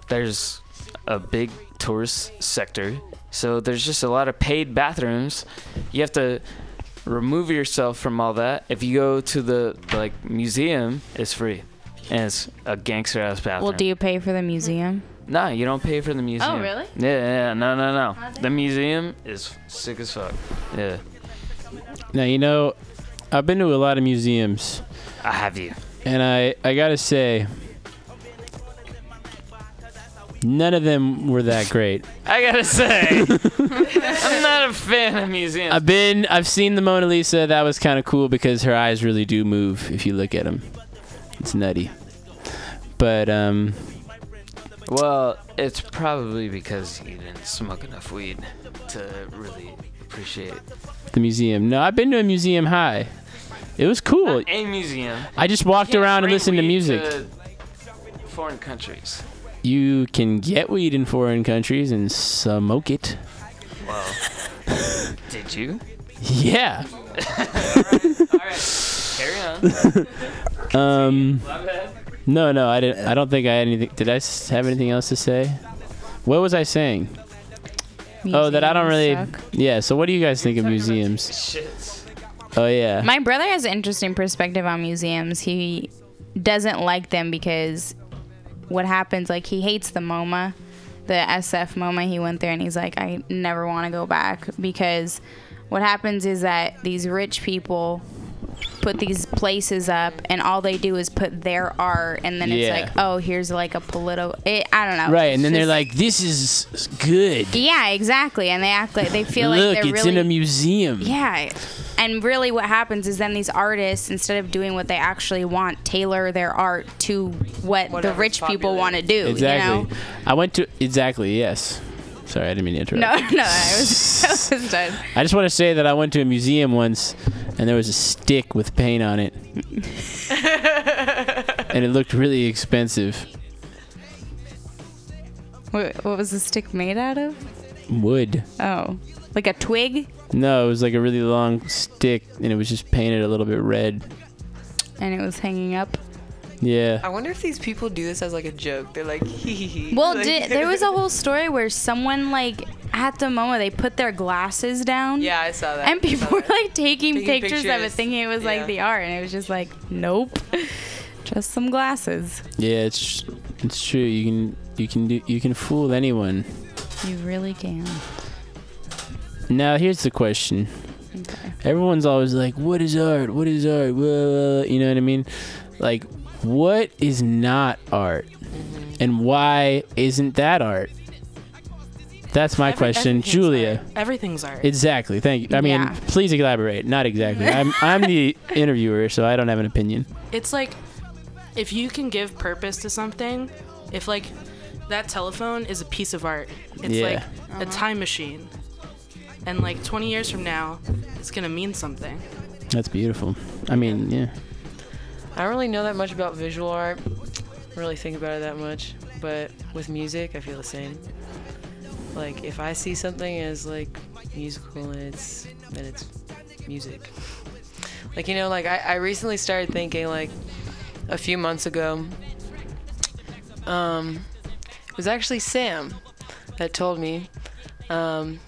H: there's a big tourist sector. So there's just a lot of paid bathrooms. You have to remove yourself from all that. If you go to the like museum, it's free, and it's a gangster ass bathroom.
M: Well, do you pay for the museum?
H: Nah, you don't pay for the museum.
M: Oh, really?
H: Yeah, yeah, no, no, no. The museum is sick as fuck. Yeah,
G: Now you know, I've been to a lot of museums,
H: I have you.
G: and I I gotta say, none of them were that great.
H: I gotta say, I'm not a fan of museums.
G: I've been, I've seen the Mona Lisa. That was kind of cool because her eyes really do move if you look at them. It's nutty. But um,
H: Well, it's probably because you didn't smoke enough weed to really appreciate
G: the museum. No, I've been to a museum high. It was cool.
H: Not a museum.
G: I just walked around and listened to music.
H: to foreign countries.
G: You can get weed in foreign countries and smoke it.
H: Well, did you?
G: Yeah. All right.
H: Carry on.
G: Um. No, no, I didn't. I don't think I had anything. Did I have anything else to say? What was I saying? oh, that I don't really.
M: Suck.
G: Yeah. So, what do you guys think of museums?
H: Shit.
G: Oh yeah.
M: My brother has an interesting perspective on museums. He doesn't like them because what happens, like, he hates the MoMA, the SF MoMA. He went there and he's like, I never want to go back because what happens is that these rich people put these places up and all they do is put their art and then
G: Yeah.
M: it's like, oh, here's like a political, it, I don't know.
G: right,
M: It's
G: and then they're like, "This is good.
M: yeah, exactly. And they act like they feel
G: Look,
M: like they're
G: it's
M: really
G: in a museum."
M: yeah. And really, what happens is then these artists, instead of doing what they actually want, tailor their art to what the
N: Whatever's
M: rich people
N: popular.
M: want to do.
G: Exactly.
M: You know?
G: I went to exactly yes. Sorry, I didn't mean to interrupt.
M: No, no, I was, I was done.
G: I just want to say that I went to a museum once, and there was a stick with paint on it, and it looked really expensive.
M: What, what was the stick made out of?
G: Wood.
M: Oh, like a twig,
G: No, it was like a really long stick, and it was just painted a little bit red.
M: and it was hanging up.
G: Yeah.
N: I wonder if these people do this as like a joke. They're like, hee hee hee.
M: Well,
N: Like-
M: did, there was a whole story where someone like at the moment they put their glasses down.
N: Yeah, I saw that.
M: And people were like taking,
N: Taking
M: pictures, of it, thinking it was
N: Yeah.
M: like the art, and it was just like, nope, just some glasses.
G: Yeah, it's it's true. You can you can do you can fool anyone.
M: You really can.
G: Now here's the question. Okay. Everyone's always like, "What is art? What is art?" Blah, blah, You know what I mean? Like, what is not art, and why isn't that art? That's my
O: Every-
G: question,
O: everything's
G: Julia.
O: art. Everything's art.
G: Exactly. Thank you. I mean,
O: Yeah.
G: please elaborate. Not exactly. I'm I'm the interviewer, so I don't have an opinion.
O: It's like if you can give purpose to something, if like that telephone is a piece of art, it's
G: Yeah.
O: like
M: Uh-huh.
O: a time machine. And like 20 years from now, it's going to mean something.
G: That's beautiful. I mean, yeah.
N: I don't really know that much about visual art. Don't really think about it that much. But with music, I feel the same. Like if I see something as like musical and it's then it's music. Like you know, like I, I recently started thinking like a few months ago. Um, it was actually Sam that told me um,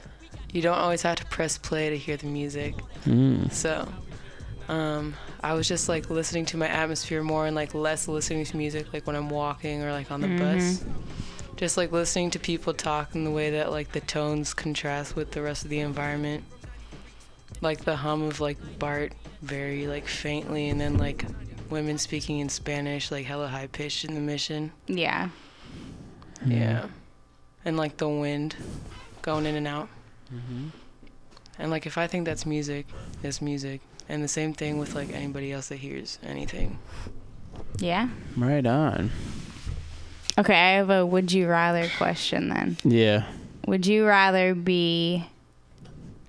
N: you don't always have to press play to hear the music.
G: Mm.
N: So, um, I was just like listening to my atmosphere more and like less listening to music like when I'm walking or like on the bus. Just like listening to people talk in the way that like the tones contrast with the rest of the environment. Like the hum of like Bart very like faintly and then like women speaking in Spanish like hella high pitched in the mission.
M: Yeah.
N: Yeah. And like the wind going in and out.
G: Mm-hmm.
N: And like if I think that's music, it's music. And the same thing with like anybody else that hears anything.
M: Yeah.
G: Right on.
M: Okay, I have a would you rather question then.
G: Yeah.
M: Would you rather be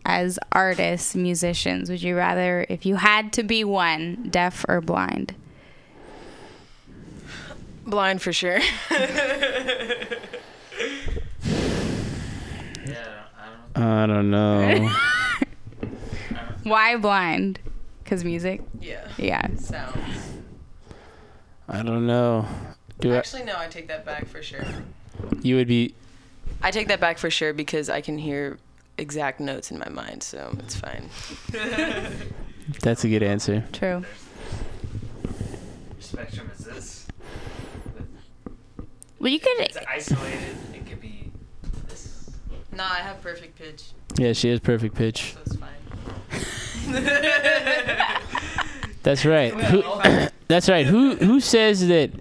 M: as artists, musicians, would you rather if you had to be one, deaf or blind?
N: Blind for sure.
G: I don't know.
M: Why blind? Cuz music?
N: Yeah.
M: Yeah.
N: Sounds.
G: I don't know. Do I,
N: Actually, no, I take that back for sure.
G: you would be
N: I take that back for sure because I can hear exact notes in my mind, so it's fine.
G: That's a good answer.
M: True.
H: Spectrum is this.
M: Well, you could
H: It's isolated. It could be this.
N: Nah, I have perfect pitch.
G: Yeah, she has perfect pitch.
N: So it's fine.
G: That's right. Who, that's right. Who who says that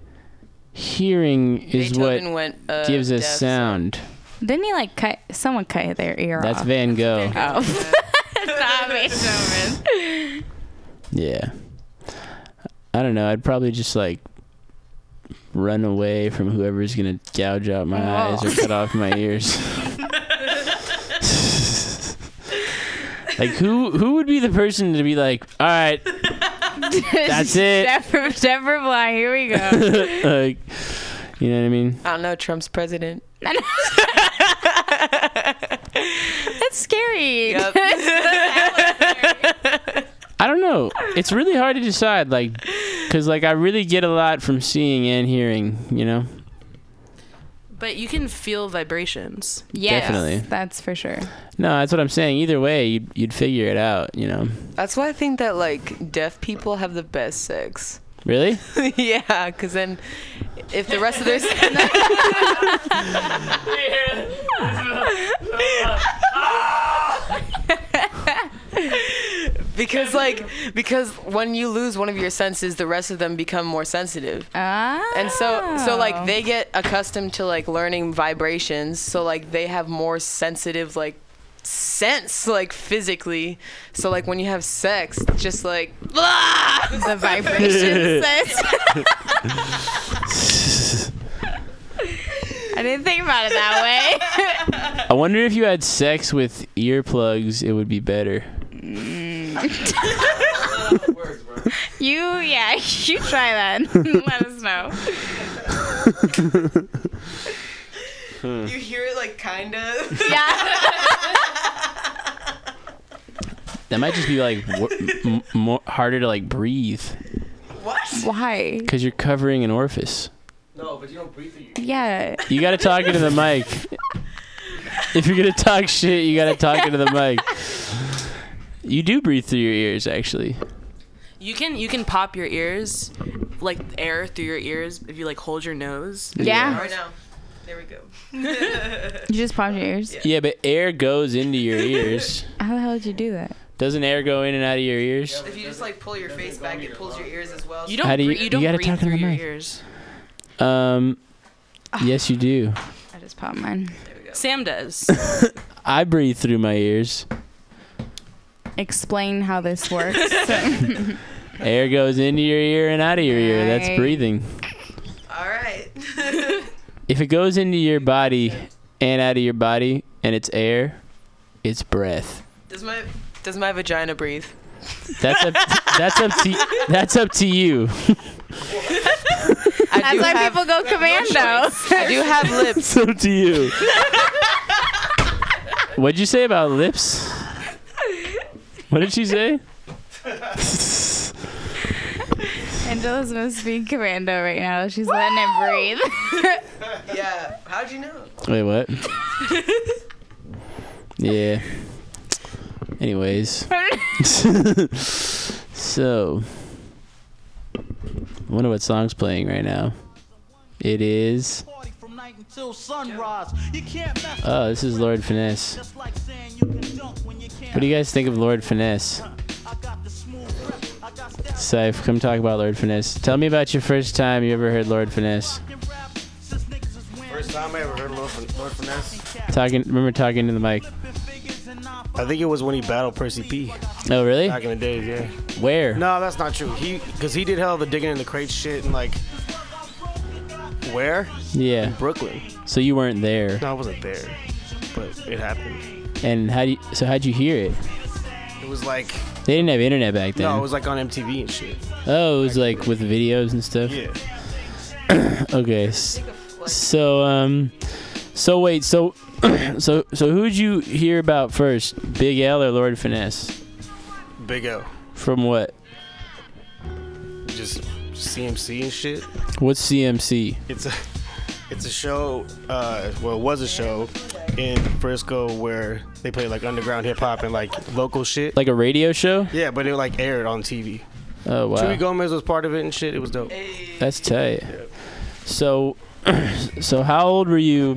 G: hearing is
N: Beethoven
G: what
N: went, uh,
G: gives us
N: deaf, so-
G: sound?
M: Didn't he like cut someone cut their ear off?
G: That's
M: off?
G: Van Gogh.
M: Oh. Not Beethoven.
G: Yeah. I don't know. I'd probably just like run away from whoever's gonna gouge out my eyes or
M: Oh.
G: cut off my ears. like who who would be the person to be like, all right, That's it.
M: Deaf or, deaf or blind. Here we go.
G: like, you know what I mean?
N: I don't know. Trump's president.
M: That's scary.
N: Yep.
M: That was
G: I don't know. It's really hard to decide, like, because like I really get a lot from seeing and hearing. You know.
O: But you can feel vibrations.
M: Yes,
G: Definitely.
M: that's for sure.
G: No, that's what I'm saying. Either way, you'd, you'd figure it out. You know.
N: That's why I think that like deaf people have the best sex.
G: Really?
N: yeah, because then if the rest of their because like because when you lose one of your senses, the rest of them become more sensitive.
M: Ah.
N: And so so like they get accustomed to like learning vibrations, so like they have more sensitive like sense like physically. So like when you have sex, just like
M: the vibration sense. I didn't think about it that way.
G: I wonder if you had sex with earplugs, it would be better.
M: you, yeah, you try that. Let us know.
N: You hear it like kind of. Yeah.
G: that might just be like w- m- more harder to like breathe
N: What?
M: Why?
G: because you're covering an orifice.
N: No, but you don't breathe through your
M: Yeah.
G: You gotta talk into the mic. If you're gonna talk shit, you gotta talk into the mic. You do breathe through your ears, actually.
O: You can you can pop your ears, like air through your ears if you like hold your nose.
M: Yeah.
N: Right now. There we go.
M: You just pop your ears.
G: Yeah, but air goes into your ears.
M: How the hell did you do that?
G: Doesn't air go in and out of your ears?
N: If you just like pull your face back, it pulls your ears as well.
O: You don't
G: do you-
O: you
G: you
O: don't
G: gotta
O: breathe
G: talk into
O: through
G: the
O: your
G: mic.
O: ears.
G: Um, yes, you do.
M: I just popped mine. There we go.
O: Sam does.
G: I breathe through my ears.
M: Explain how this works.
G: Air goes into your ear and out of your ear. That's
M: Right.
G: breathing.
N: All right.
G: If it goes into your body and out of your body and it's air, it's breath.
N: Does my does my vagina breathe?
G: That's up. that's up to. That's up to you.
N: I
M: That's
N: do
M: why
N: have-
M: people go commando.
N: I do have lips.
G: It's up to you. What'd you say about lips? What did she say?
M: Angela's must be commando right now. She's letting it breathe.
N: yeah. How'd you know?
G: Wait, what? yeah. Anyways. so, I wonder what song's playing right now. It is.
P: Until sunrise. You can't mess
G: Oh, this is Lord Finesse. What do you guys think of Lord Finesse? Saif, come talk about Lord Finesse. Tell me about your first time you ever heard Lord Finesse.
Q: First time I ever heard Lord, Fin- Lord Finesse.
G: Talking, remember talking to the mic.
Q: I think it was when he battled Percy P.
G: Oh, really?
Q: Back in the days, yeah.
G: Where?
Q: No, that's not true. He, because he did hell the digging in the crate shit and like, where?
G: Yeah.
Q: In Brooklyn.
G: So you weren't there.
Q: No, I wasn't there, but it happened.
G: And how do you, so how'd you hear it?
Q: It was like,
G: They didn't have internet back then.
Q: no, it was like on MTV and shit.
G: Oh, it was like with videos and stuff.
Q: Yeah.
G: okay. s- So um, so wait, so so so who'd you hear about first, Big L or Lord Finesse?
Q: Big L.
G: From what?
Q: Just CMC and shit.
G: What's CMC?
Q: It's a it's a show. Uh, well, it was a show in Frisco where they play like underground hip hop and like local shit.
G: Like a radio show?
Q: Yeah, but it like aired on TV.
G: Oh wow.
Q: Chuy Gomez was part of it and shit. It was dope.
G: That's tight. So, so how old were you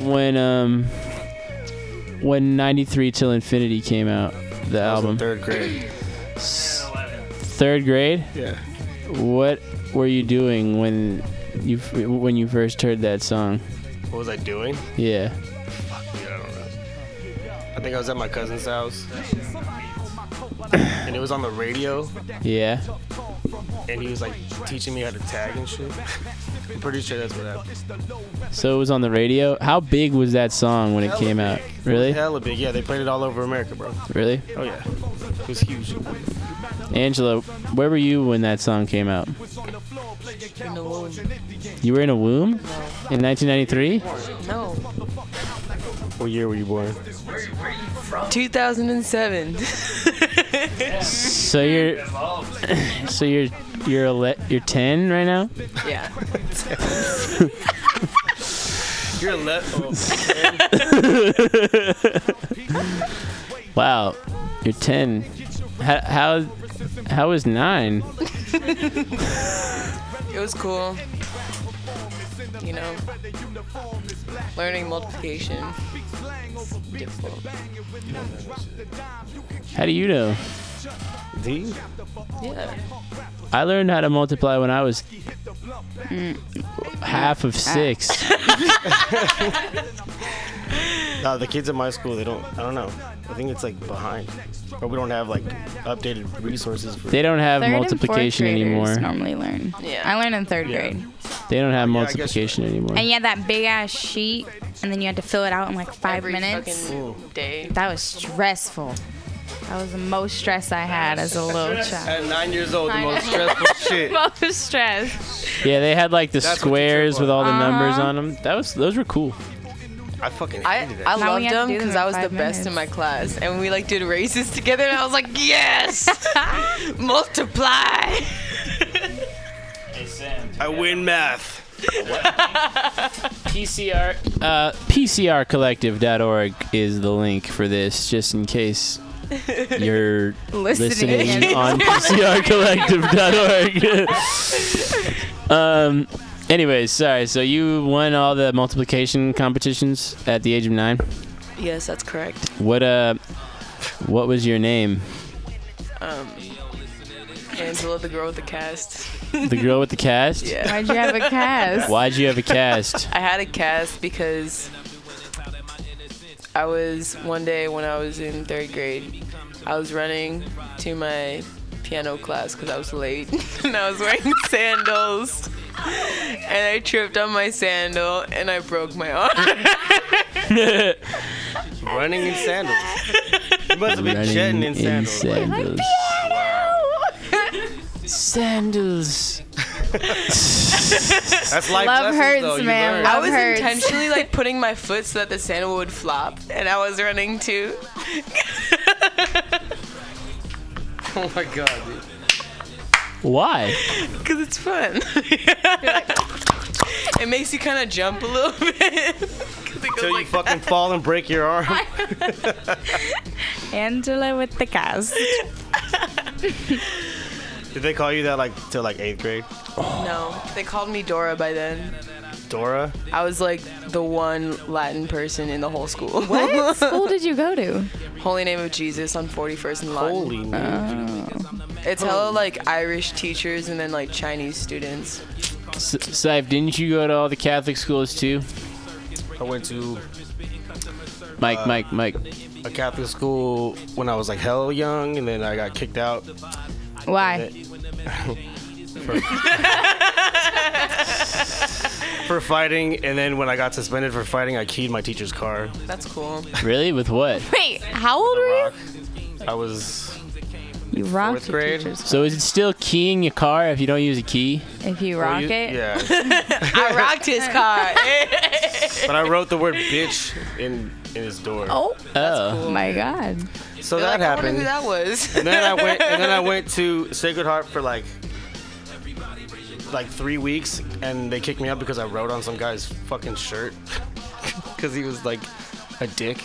G: when um when '93 Till Infinity came out? The
Q: I was in
G: album.
Q: third grade.
G: Third grade.
Q: Yeah.
G: What were you doing when you when you first heard that song?
Q: What was I doing?
G: Yeah.
Q: Fuck, Yeah, I don't know. I think I was at my cousin's house, and it was on the radio,
G: Yeah.
Q: and he was like teaching me how to tag and shit. I'm pretty sure that's what happened.
G: So it was on the radio. How big was that song when it
Q: Hella
G: came out? Really?
Q: Hella big. Yeah, they played it all over America, bro.
G: Really?
Q: Oh yeah, it was huge.
G: Angela, where were you when that song came out?
N: In the womb.
G: You were in a womb in 1993.
N: No.
Q: What year were you born?
N: 2007.
G: So you're, so you're you're ele- you're 10 right now.
N: yeah.
Q: You're left.
G: Oh, wow, you're 10. How how how was nine?
N: It was cool. You know, learning multiplication. Difficult.
G: How do you know?
Q: D.
N: Yeah.
G: I learned how to multiply when I was mm. half of ah. six.
Q: No, the kids in my school, they don't. I don't know. I think it's like behind, or we don't have like updated resources. For
G: They don't have
M: Third and fourth
G: multiplication
M: graders
G: anymore.
M: Normally learn.
N: Yeah.
M: I learned in third
Q: Yeah.
M: grade.
G: They don't have
Q: Yeah, I guess-
G: multiplication anymore.
M: And you had that big ass sheet, and then you had to fill it out in like five
N: Every
M: minutes.
N: fucking day.
M: That was stressful. That was the most stress I had as a little child.
Q: At nine years old, the most stressful shit.
M: most stress.
G: Yeah, they had like the
Q: That's what you
G: squares
Q: took
G: with all the numbers
M: Uh-huh.
G: on them. That was those were cool.
Q: I fucking
N: I,
Q: hated
N: I
Q: that.
M: Now we
N: loved
M: have to
N: them
M: do them
N: because
M: in
N: I was the
M: five
N: best in
M: minutes.
N: my class, and we like did races together, and I was like, yes, multiply.
Q: I win math.
G: PCR uh, PCRcollective.org is the link for this, just in case you're
M: Listening.
G: listening on PCRcollective.org. um. Anyways, sorry. So you won all the multiplication competitions at the age of nine.
N: yes, that's correct.
G: What uh, what was your name?
N: Um, Angela, the girl with the cast.
G: The girl with the cast.
N: Yeah.
M: Why'd you have a cast?
G: Why'd you have a cast?
N: I had a cast because I was one day when I was in third grade, I was running to my piano class because I was late and I was wearing sandals. And I tripped on my sandal and I broke my arm.
Q: Running in sandals. You must have been
G: Running
Q: jetting in
G: in
Q: sandals.
G: sandals. Sandals.
Q: That's life
M: Love
Q: lessons,
M: hurts,
Q: though.
M: Man. Love
N: I was
M: hurts.
N: intentionally like putting my foot so that the sandal would flop and I was running too.
Q: Oh my god, dude.
G: Why?
N: Because it's fun. it makes you kind of jump a little bit. it goes
Q: Till you
N: like
Q: fucking fall and break your arm.
M: Angela with the cast.
Q: Did they call you that like till like eighth grade?
N: No, they called me Dora by then.
Q: Dora?
N: I was like the one Latin person in the whole school.
M: What school did you go to?
N: Holy Name of Jesus on 41st and Lawton.
Q: Holy man.
N: It's hella like Irish teachers and then like Chinese students.
G: S- Saif, didn't you go to all the Catholic schools too?
Q: I went to
G: Mike,
Q: Uh,
G: Mike, Mike.
Q: a Catholic school when I was like hell young, and then I got kicked out.
M: Why?
Q: for fighting, and then when I got suspended for fighting, I keyed my teacher's car.
N: That's cool.
G: Really? With what?
M: Wait, how old were you?
Q: I was
M: You rocked
Q: fourth grade.
G: So is it still keying your car if you don't use a key?
M: If you
Q: Well,
M: rock
Q: you-
M: it.
Q: Yeah,
N: I rocked his car.
Q: but I wrote the word bitch in in his door.
M: Oh.
G: Oh.
M: My God.
Q: so
N: You're
Q: that
N: like, I wonder
Q: happened.
N: who that was.
Q: and then I went and then I went to Sacred Heart for like like three weeks, and they kicked me out because I wrote on some guy's fucking shirt because he was like a dick.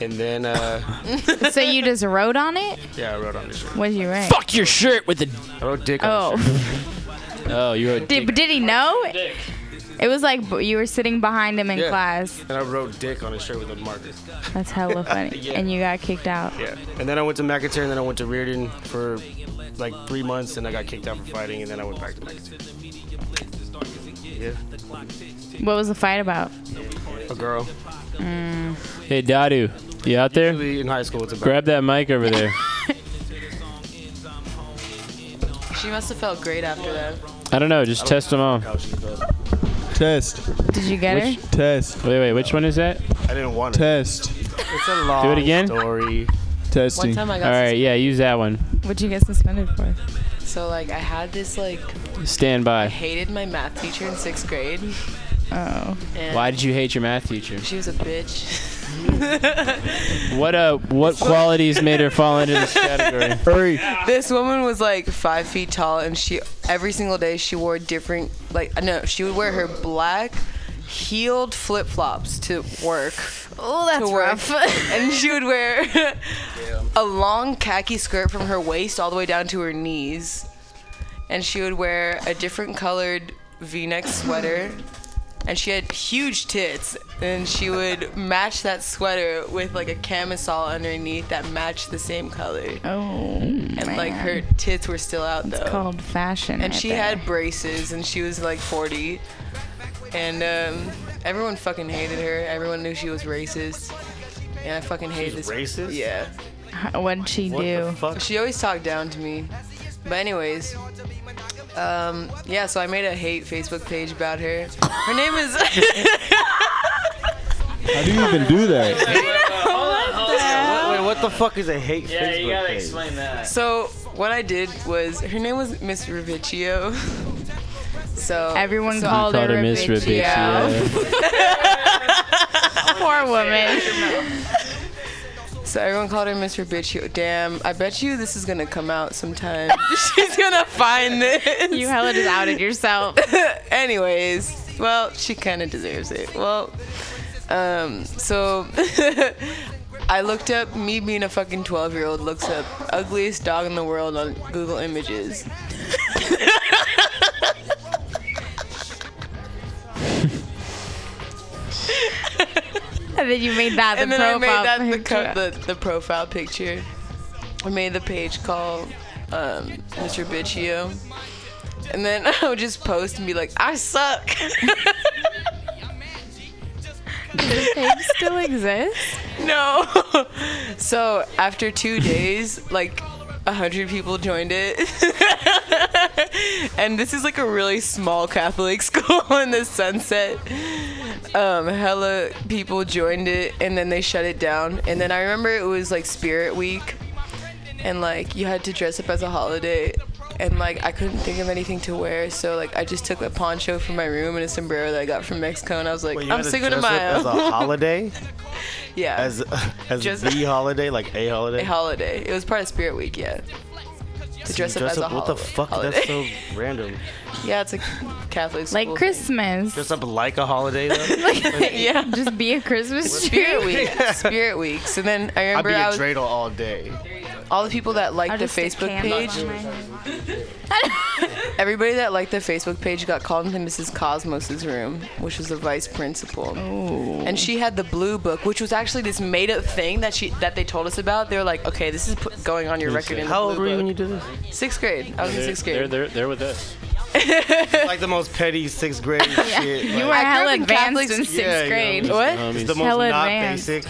Q: And then uh,
M: so you just wrote on it?
Q: yeah, I wrote on his shirt.
M: What did you write?
G: Fuck your shirt with the.
Q: I wrote dick on
M: Oh.
Q: his shirt.
G: Oh, you wrote.
M: Did, but did he know? It was like b- you were sitting behind him in
Q: Yeah.
M: class.
Q: And I wrote dick on his shirt with a marker.
M: That's hella funny.
Q: Yeah.
M: And you got kicked out.
Q: Yeah. And then I went to McIntyre, and then I went to Riordan for like three months, and I got kicked out for fighting, and then I went back to McIntyre. Yeah.
M: What was the fight about?
Q: A girl.
M: Mm.
G: Hey, Dadu, you out there?
Q: Usually in high school, it's about.
G: Grab that mic over there.
N: she must have felt great after that.
G: I don't know. Just test them all.
R: Test.
M: Did you get
R: Which,
M: her?
R: Test.
G: Wait, wait. Which one is that?
Q: I didn't want it.
R: Test.
Q: It's a long
G: Do it again.
Q: story.
R: Testing.
N: One time I
G: All
N: got
G: right. Yeah, use that one.
M: What'd you get suspended for?
N: So like I had this like
G: Stand by.
N: I hated my math teacher in sixth grade.
M: Oh.
N: And
G: Why did you hate your math teacher?
N: She was a bitch.
G: What uh what qualities made her fall into this category? Hurry.
N: This woman was like five feet tall, and she every single day she wore different like no, she would wear her black heeled flip flops to work.
M: Oh, that's
N: work.
M: rough.
N: and she would wear a long khaki skirt from her waist all the way down to her knees, and she would wear a different colored V-neck sweater. And she had huge tits, and she would match that sweater with like a camisole underneath that matched the same color.
M: Oh,
N: and like her tits were still out though.
M: It's called fashion.
N: And
M: right
N: she
M: there.
N: had braces, and she was like 40. And um, everyone fucking hated her. Everyone knew she was racist. And I fucking hated
Q: was
N: this.
Q: racist?
N: Yeah.
M: What did she do?
N: She always talked down to me. But anyways, um, yeah. So I made a hate Facebook page about her. Her name is.
R: How do you even do that?
Q: Wait, wait, what the fuck is a hate Facebook page?
H: Yeah, yeah, explain that.
N: So what I did was her name was Miss Revicchio. So
M: Everyone
N: so
M: called,
G: called
M: her,
G: her Miss
M: Revicchio. Poor woman.
N: So everyone called her Miss Revicchio. Damn, I bet you this is gonna come out sometime. She's gonna find this.
M: You hella just outed yourself.
N: Anyways, well, she kind of deserves it. Well, um, so I looked up me being a fucking 12 year old looks up ugliest dog in the world on Google Images.
M: And then you made that the
N: and then
M: profile
N: I made that the, the the profile picture. I made the page called um, Mr. Bitchio. And then I would just post and be like, I suck.
M: Does the page still exist?
N: No. so after two days, like a hundred people joined it. and this is like a really small Catholic school in the sunset. Um, hella people joined it and then they shut it down. And then I remember it was like Spirit Week and like you had to dress up as a holiday and like I couldn't think of anything to wear, so like I just took a poncho from my room and a sombrero that I got from Mexico, and I was like,
Q: Wait, you
N: I'm
Q: had to
N: Cinco de
Q: dress
N: Mayo.
Q: as a holiday?
N: yeah.
Q: As as
N: Just-
Q: the holiday, like a holiday.
N: A holiday. It was part of Spirit Week, yeah. To dress up as a
Q: What
N: holiday.
Q: the fuck?
N: holiday.
Q: That's so random.
N: yeah, it's a Catholic school.
M: Like Christmas.
Q: Dress up like a holiday though.
N: yeah.
M: Just be a Christmas
N: Spirit
M: tree.
N: Week. Spirit Weeks. And then I remember I'd
Q: be
N: I
Q: a
N: was,
Q: dreidel all day.
N: All the people that liked the Facebook page.
M: in my head.
N: Everybody that liked the Facebook page got called into Mrs. Cosmos's room, which was the vice principal. Oh. And she had the blue book, which was actually this made-up thing that she that they told us about. They were like, "Okay, this is put, going on your record in the
Q: How
N: blue
Q: old were you
N: book."
Q: when you did this?
N: Sixth grade. I was in
G: They're,
N: sixth
G: they're,
N: grade.
G: they're, they're with us.
Q: Like the most petty sixth grade shit.
M: You
Q: like-
M: were hella advanced
N: Catholic-
M: in sixth
Q: Yeah, you know,
M: grade.
Q: just
N: What?
G: homies.
Q: It's the most
M: Hella
Q: not
M: advanced.
Q: basic.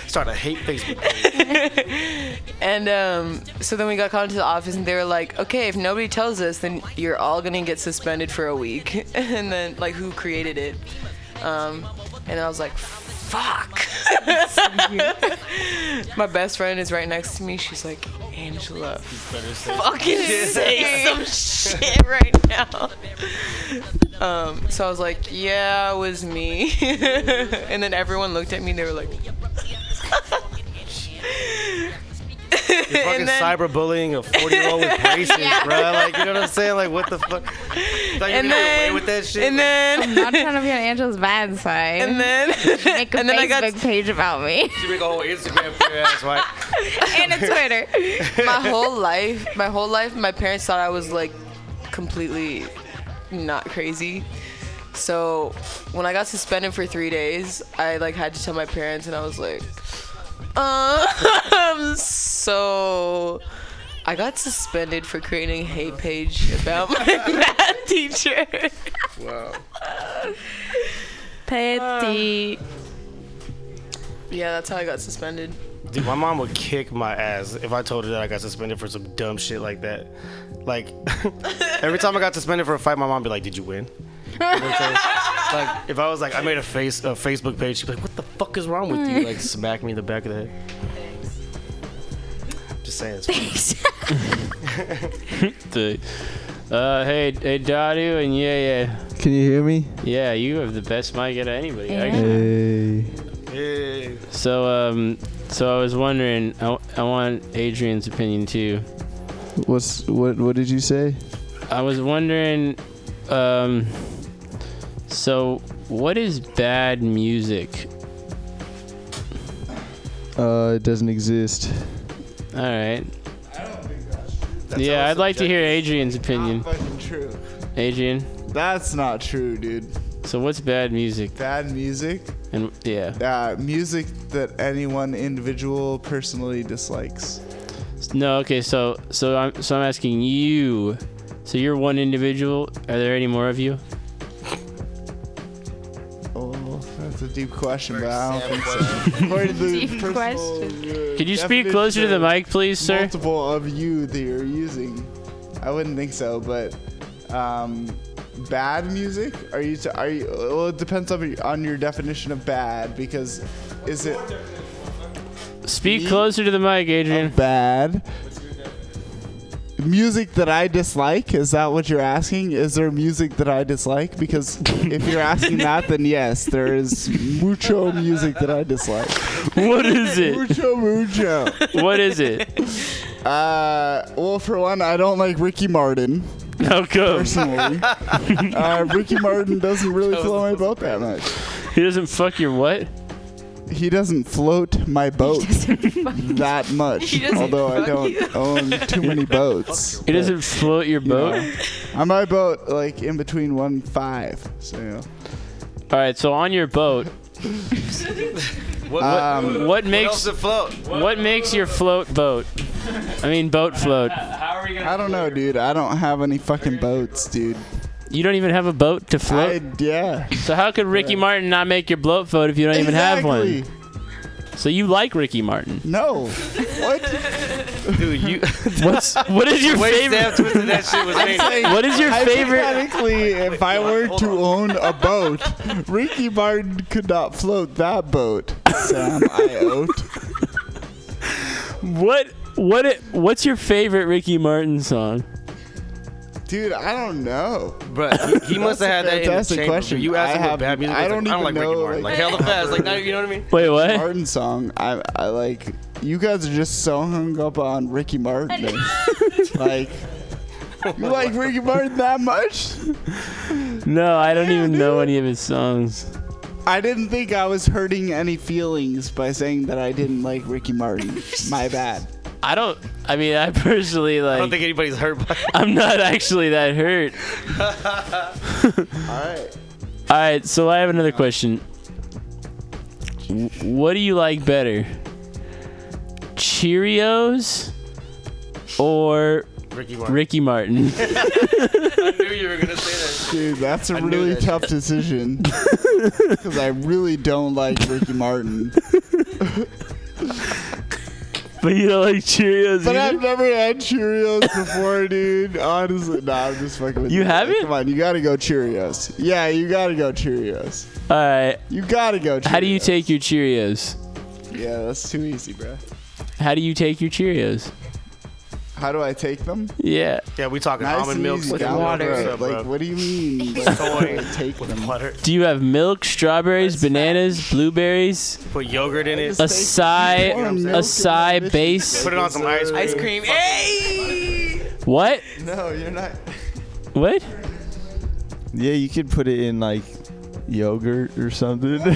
Q: Start a hate Facebook.
N: And um, so then we got called into the office, and they were like, "Okay, if nobody tells us, then you're all gonna get suspended for a week." and then like, who created it? Um, and I was like, "Fuck." My best friend is right next to me. She's like, "Angela, fucking say some shit right now." Um, so I was like, "Yeah, it was me." and then everyone looked at me. and They were like.
Q: You're fucking
N: then-
Q: cyberbullying a 40 year old with braces,
M: Yeah.
Q: bro. Like, you know what I'm saying? Like, what the fuck? Thought you were
N: and
Q: gonna get
N: then,
Q: away with that shit?
N: and
Q: Like,
N: then,
M: I'm not trying to be on Angela's bad side.
N: and then,
M: Make a
N: and then I
M: Facebook
N: got
M: page about me
Q: She make a whole Instagram for your ass, right?
M: and a Twitter.
N: my whole life, my whole life, my parents thought I was like completely not crazy. So when I got suspended for three days, I like had to tell my parents, and I was like, um, so I got suspended for creating a hate page about my math teacher.
Q: Wow.
M: Petty.
N: Yeah, that's how I got suspended.
Q: Dude, my mom would kick my ass if I told her that I got suspended for some dumb shit like that. Like, every time I got suspended for a fight, my mom would be like, Did you win? You know what I'm saying? like, if I was like, I made a face a Facebook page, she'd be like, What the fuck is wrong with you? Like, smack me in the back of the head. Just saying. It's funny.
G: Uh, hey, hey, Dadu, and yeah, yeah.
R: Can you hear me?
G: Yeah, you have the best mic out of anybody.
M: Yeah.
G: Actually.
R: Hey.
G: So, um, so I was wondering. I, I want Adrian's opinion too.
R: What's what? What did you say?
G: I was wondering. Um, so what is bad music?
R: Uh, it doesn't exist.
G: All right. yeah, I'd like to hear Adrian's opinion.
S: fucking true.
G: Adrian.
S: That's not true, dude.
G: So what's bad music?
S: Bad music?
G: And yeah.
S: Uh, music that anyone individual personally dislikes.
G: No, okay, so so I'm so I'm asking you. So you're one individual. Are there any more of you?
S: That's a deep question, but I don't think so. According to the
M: Deep
S: personal,
M: question.
S: uh,
G: Could you speak
S: definition
G: closer to the
S: of
G: mic, please, sir?
S: Multiple of you that you're using. I wouldn't think so, but um, bad music? Are you? T- are you? Well, it depends on your, on your definition of bad because is it
G: Speak closer to the mic, Adrian.
S: bad? Music that I dislike? Is that what you're asking? Is there music that I dislike? Because if you're asking that, then yes, there is mucho music that I dislike.
G: What is it?
S: Mucho, mucho.
G: What is it?
S: Uh, well, for one, I don't like Ricky Martin.
G: How come?
S: Personally, uh, Ricky Martin doesn't really float my boat that much.
G: He doesn't fuck your what?
S: He doesn't float my boat that much.
G: He doesn't
S: Although I don't
G: you.
S: own too many boats.
G: He doesn't float your
S: You know,
G: boat.
S: on my boat, like in between one and five. So. You know.
G: All right, so on your boat, what, what,
S: Um,
G: what makes
Q: else float?
G: What makes your float boat? I mean, boat float.
S: I don't know, dude. I don't have any fucking boats, dude.
G: You don't even have a boat to float.
S: I, yeah.
G: So how could Ricky Martin not make your boat float if you don't even have one? Exactly. So you like Ricky Martin?
S: No. What?
Q: Dude, you.
G: What's what is your
Q: Way
G: favorite?
Q: Sam twisted that shit was
S: saying,
G: What is your favorite-
S: Hypothetically, if I were to own a boat, Ricky Martin could not float that boat. Sam, I oat.
G: What what it, what's your favorite Ricky Martin song?
S: Dude, I don't know.
Q: But he, he must have had that in the chamber.
S: question.
Q: You asked
S: I
Q: him what
S: have-
Q: bad music
S: I don't
Q: like, I don't
S: even
Q: like Ricky
S: know,
Q: Martin. Like,
S: like-
Q: hell the fast. Like, now you know what I mean?
G: Wait, what?
S: Martin song. I I like. You guys are just so hung up on Ricky Martin. like, you like Ricky Martin that much?
G: No, I don't even know any of his songs.
S: I didn't think I was hurting any feelings by saying that I didn't like Ricky Martin. My bad.
G: I don't. I mean, I personally like.
Q: I don't think anybody's hurt by
G: I'm not actually that hurt.
S: All right.
G: All right, so I have another question. What do you like better? Cheerios or
Q: Ricky Martin.
G: Ricky Martin?
Q: I knew you were going to say that.
S: Dude, that's a
Q: I
S: really
Q: that
S: tough decision. Because I really don't like Ricky Martin.
G: But you don't like Cheerios
S: But
G: either?
S: I've never had Cheerios before, dude. Honestly, nah, I'm just fucking with
G: You
S: you.
G: haven't?
S: Come on, you gotta go Cheerios. Yeah, you gotta go Cheerios.
G: All right.
S: You gotta go Cheerios.
G: How do you take your Cheerios?
S: Yeah, that's too easy, bro.
G: How do you take your Cheerios?
S: How do I take them?
G: Yeah.
Q: Yeah, we talking
S: Nice
Q: almond
S: and
Q: milk with water.
S: the road.
Q: Up,
S: Like, what do you mean? Like, how do I take them?
Q: Water.
G: Do you have milk, strawberries, bananas, blueberries,
Q: Put yogurt in it.
G: acai,
S: Corn, milk,
G: acai base?
Q: Put it on some ice cream.
H: Ice cream. Hey!
G: What?
S: No, you're not.
G: What?
R: Yeah, you could put it in like yogurt or something.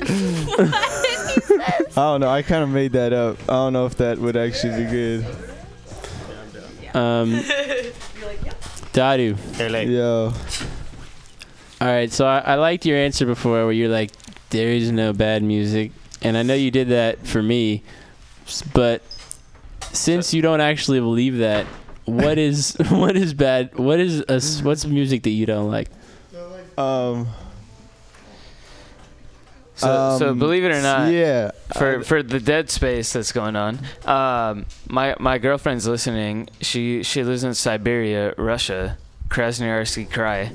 R: I don't know. I kind of made that up. I don't know if that would actually be good.
G: Um, Dadu.
R: Yo.
G: All right, so I, I liked your answer before where you're like, there is no bad music. And I know you did that for me, but since you don't actually believe that, what is what is bad? What is a, s- what's music that you don't like?
R: Um.
H: So, so
R: Um,
H: believe it or not,
R: yeah,
H: For for the dead space that's going on, um, my my girlfriend's listening. She she lives in Siberia, Russia, Krasnoyarsky Krai,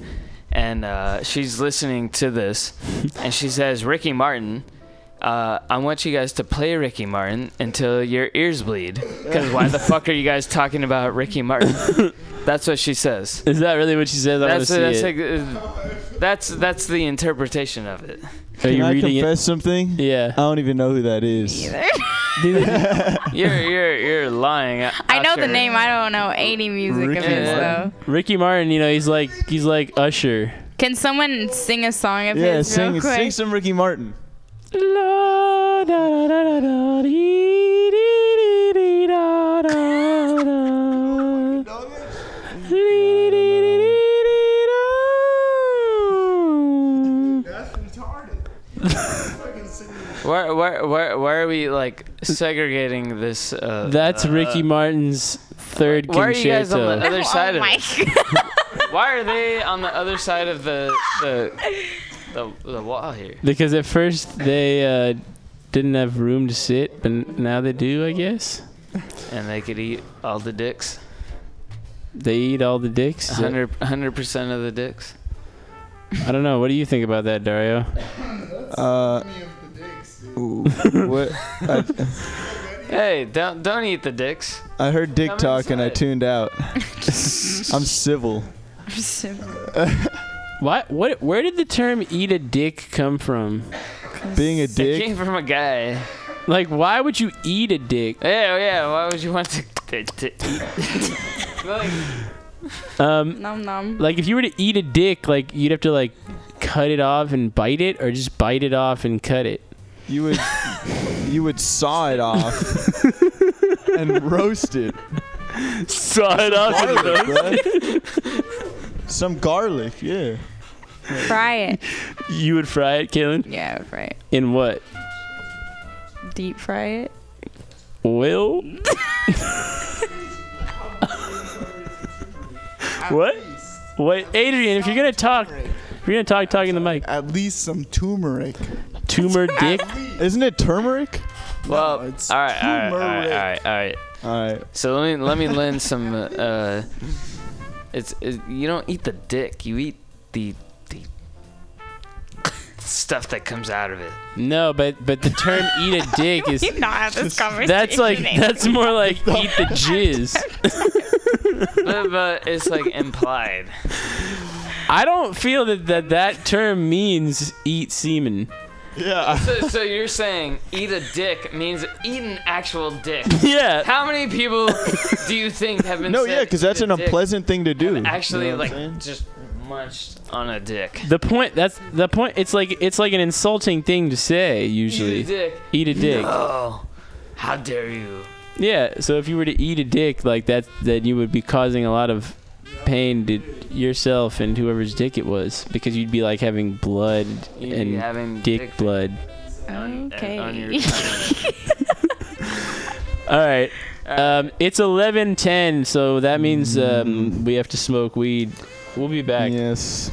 H: and uh, she's listening to this, and she says Ricky Martin. uh, I want you guys to play Ricky Martin until your ears bleed. Because why the fuck are you guys talking about Ricky Martin? That's what she says.
G: Is that really what she says? I
H: That's
G: want to
H: that's,
G: see it.
H: like, uh, that's that's the interpretation of it.
G: Are
R: Can
G: you
R: I
G: reading
R: confess something?
G: Yeah.
R: I don't even know who that is.
H: You're you're you're lying.
M: I know the name. I don't know any music of his though.
G: Ricky Martin, you know, he's like he's like Usher.
M: Can someone sing a song of
R: Yeah,
M: his
R: sing
M: real quick?
R: sing some Ricky Martin.
G: La, da, da, da, da, dee, dee, dee, dee, da, da, da.
H: Why, why, why, why are we like segregating this? Uh,
G: That's
H: uh,
G: Ricky Martin's third
H: Why are you guys on the other side
M: oh
H: of
M: my
H: it? Why are they on the other side of the the the, the wall here?
G: Because at first they uh, didn't have room to sit, but now they do, I guess.
H: And they could eat all the dicks.
G: They eat all the dicks. Is
H: 100 percent of the dicks.
G: I don't know. What do you think about that, Dario?
R: Uh, ooh, what? I,
H: Hey, don't don't eat the dicks.
R: I heard dick
H: Come
R: talk and I
H: inside.
R: tuned out. I'm civil.
G: What? What? Where did the term "eat a dick" come from?
R: Being a
H: It
R: dick.
H: came from a guy.
G: Like, why would you eat a dick?
H: Yeah, yeah. Why would you want to, to, to eat? like,
G: Um,
M: Nom nom.
G: like if you were to eat a dick, like you'd have to like cut it off and bite it, or just bite it off and cut it.
R: You would you would saw it off and roast it.
G: Saw it off and
R: Garlic, bruh. Some garlic, yeah.
M: Fry it.
G: You would fry it, Kaylin?
M: Yeah, I would fry it.
G: In what?
M: Deep fry it.
G: Oil? what? What, Adrian? If you're gonna talk, if you're gonna talk, talk in the mic.
S: At least some turmeric.
G: Tumor dick.
R: Isn't it turmeric?
H: well, all
S: it's
H: right, all right, all right, all
S: turmeric.
H: right, all right.
R: All right.
H: So let me let me lend some. Uh, it's, it, you don't eat the dick. You eat the the stuff that comes out of it.
G: No, but but the term "eat a dick" is
M: We not have this conversation.
G: that's like that's more like eat the jizz.
H: but, but it's like implied.
G: I don't feel that that, that term means eat semen.
R: Yeah.
H: So, so you're saying eat a dick means eat an actual dick?
G: Yeah.
H: How many people do you think have been?
R: No,
H: said
R: yeah, because that's an unpleasant thing to do.
H: Actually,
R: You know
H: like
R: saying?
H: just munched on a dick.
G: The point that's the point. It's like it's like an insulting thing to say usually.
H: Eat a dick.
G: Eat a dick.
H: No. How dare you?
G: Yeah. So if you were to eat a dick like that, then you would be causing a lot of pain to yourself and whoever's dick it was because you'd be like having blood
H: You'd be
G: and
H: having
G: dick,
H: dick-
G: blood.
H: On,
M: Okay.
H: on your,
G: All right. Um, it's eleven ten, so that means um, we have to smoke weed. We'll be back.
R: Yes.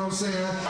K: know what I'm
T: saying?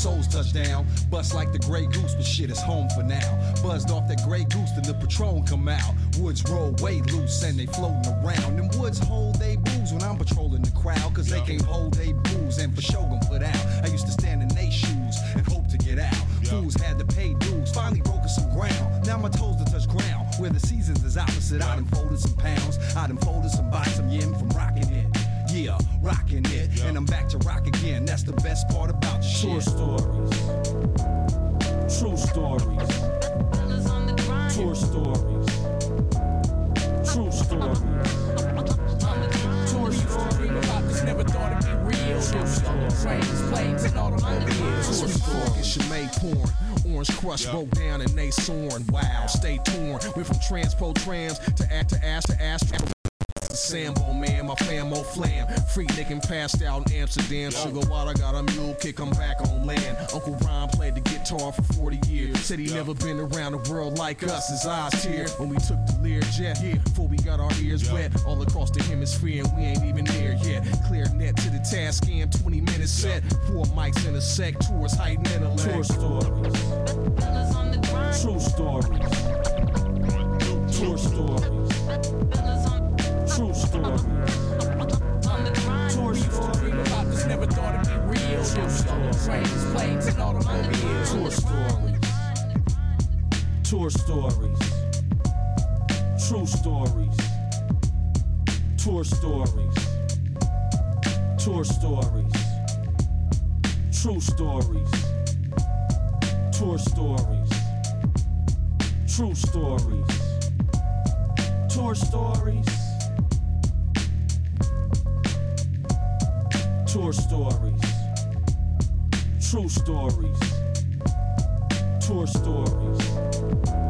T: Souls touch down. Bust like the Grey Goose, but shit is home for now. Buzzed off that Grey Goose, then the Patron come out. Woods roll way loose and they floating around. Them woods hold they booze when I'm patrolling the crowd, cause they can't hold they booze and for sure gon' put out. I used to stand in they shoes and hope to get out. Fools had to pay dues, finally broken some ground. Now my toes to touch ground, where the seasons is opposite. I done folded some pounds, I done folded some buy some yen from rocking it. Yeah, rocking it, and I'm back to rock again. That's the best part about the shit.
U: Tour stories. True stories. Tour stories. True stories.
K: Tour story about this, never thought it'd be real. True story. Trains, planes, and automobiles.
T: Sweet talk and Chimay porn. Orange crush broke down and they soaring. Wow, stay torn. Went from transpro trams to ass to ass to ass. Sambo man, my famo flam. Freak nicking passed out in Amsterdam. Sugar water got a mule kick, I'm back on land. Uncle Ron played the guitar for 40 years. Said he never been around the world like us. His eyes tear when we took the Lear jet. Yeah, before we got our ears wet all across the hemisphere, and we ain't even there yet. Clear net to the task scam, 20 minutes set. Four mics in a sec, tours heighten intellect.
U: Tour stories. True stories. Tour stories. True stories.
K: Tour story about never thought it'd be real. True story. Trains, planes, and automobiles.
U: Tour stories. Tour stories. True stories. Tour stories. Tour stories. True stories. Tour stories. True stories. Tour stories. Tour stories. True stories. Tour stories.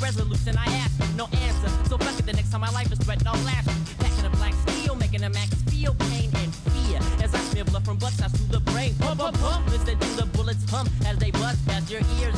V: Resolution I ask no answer. So fuck it, the next time my life is threatened, I'll lash. Packing a black steel, making a max feel pain and fear. As I smear blood from buckshot through the brain. Pump, pump, pump. Instead, do the bullets pump as they bust past your ears.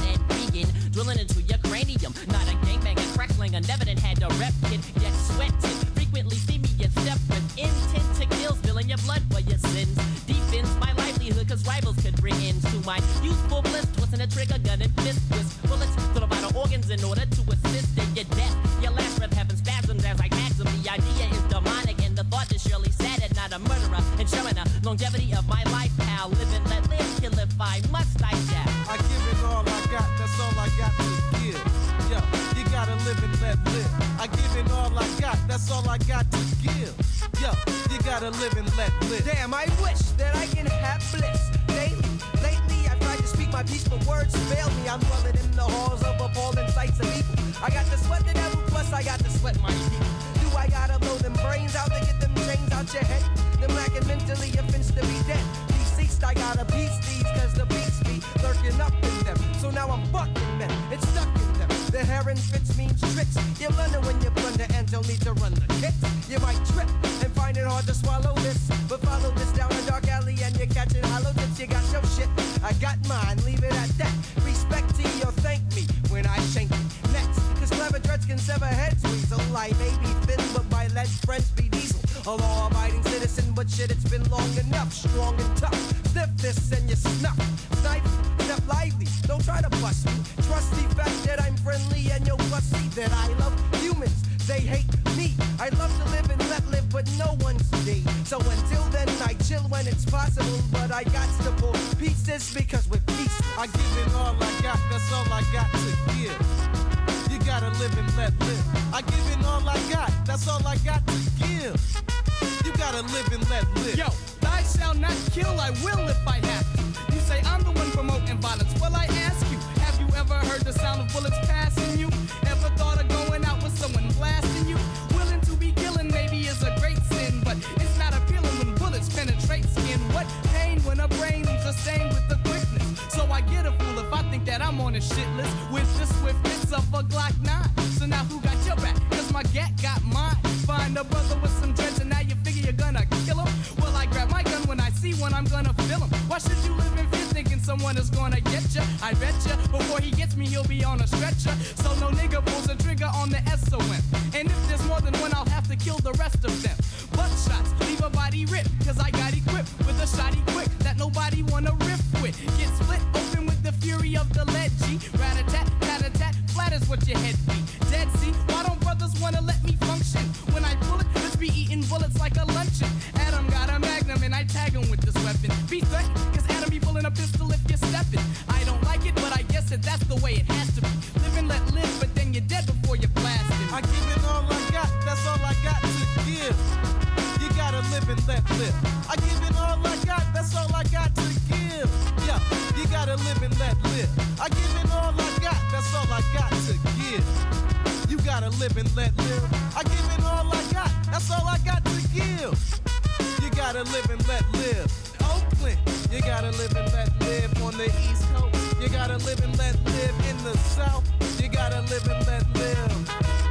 V: live and let live.
K: Damn, I wish that I can have bliss Lately, Lately, I tried to speak my peace, but words fail me. I'm dwelling in the halls of appalling sights of evil. I got to sweat the devil, plus I got to sweat my people. Do I gotta blow them brains out to get them chains out your head? Them lacking mentally offensive live and let live. I
T: give it all I got, that's all I got to give. You gotta live and let live. I give it all I got, that's all I got to give. You gotta live and let live. Oakland, you gotta live and let live on the East Coast. You gotta live and let live in the South. You gotta live and let live.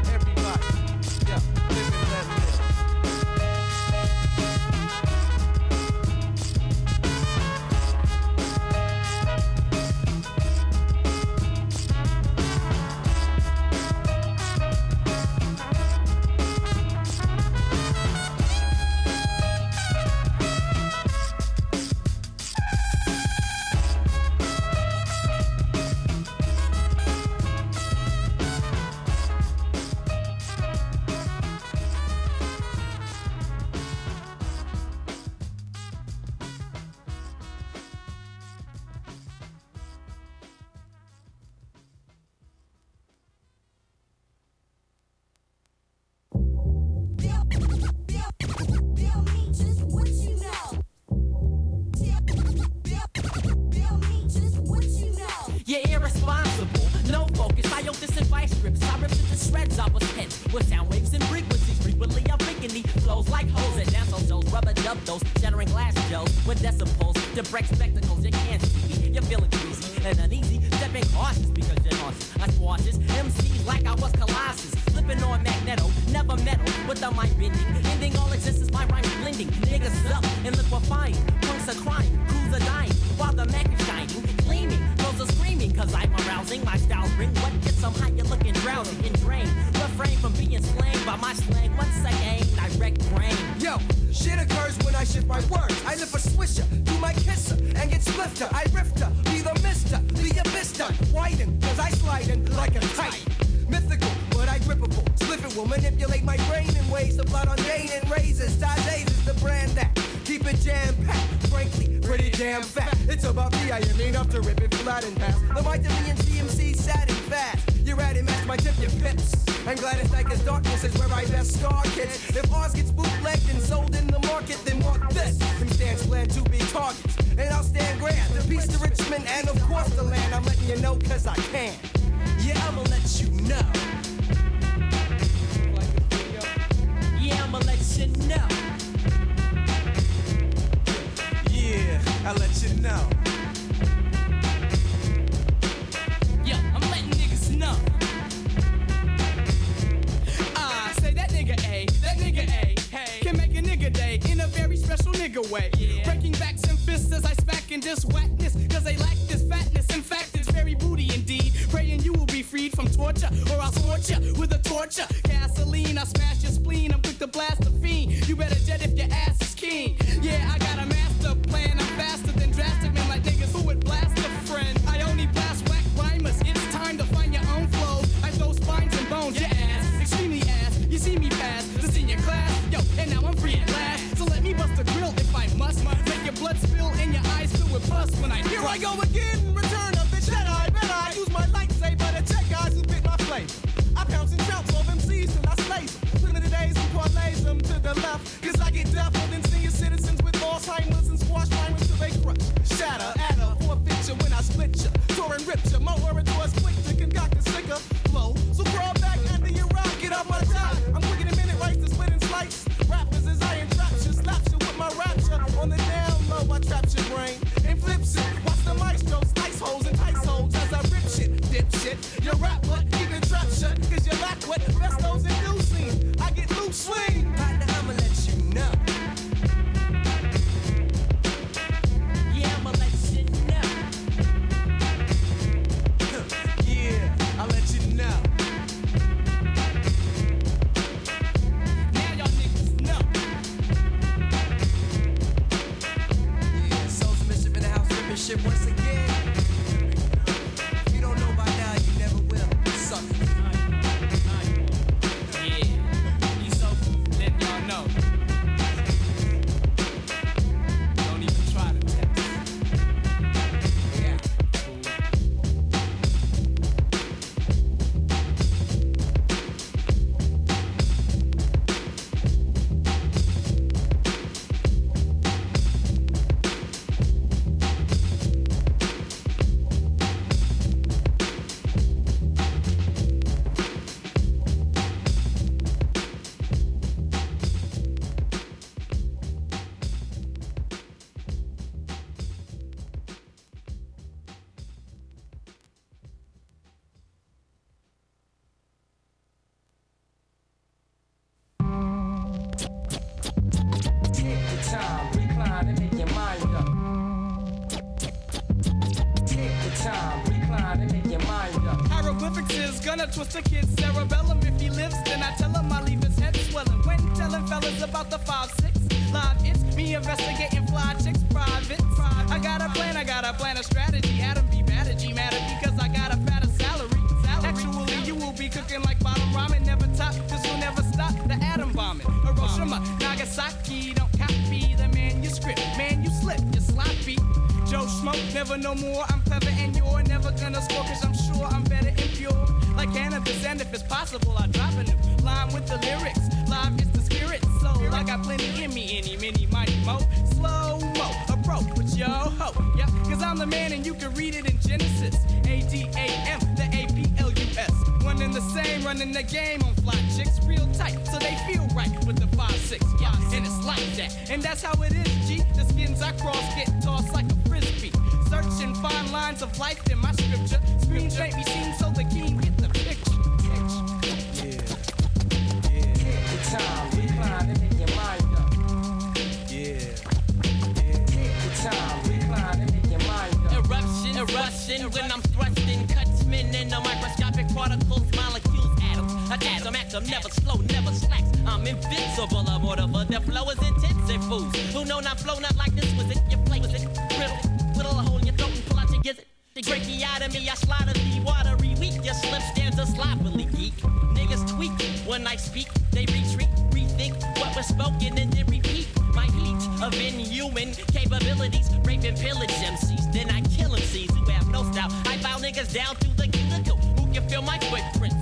K: Atom,
V: atom, never slow, never slacks. I'm invincible, I'm whatever. The flow is intensive, fools who know not flow, not like this. Was it your play? Was it riddle? Whittle a hole in your throat and pull out your gizzard. They break the tracheotomy, I slaughter the watery weak. Your slip stands a sloppily geek. Niggas tweak when I speak, they retreat, rethink what was spoken and then repeat. My heat of inhuman capabilities, rape and pillage MCs. Then I kill MCs who have no style. I file niggas down through the cuticle who can feel my footprint.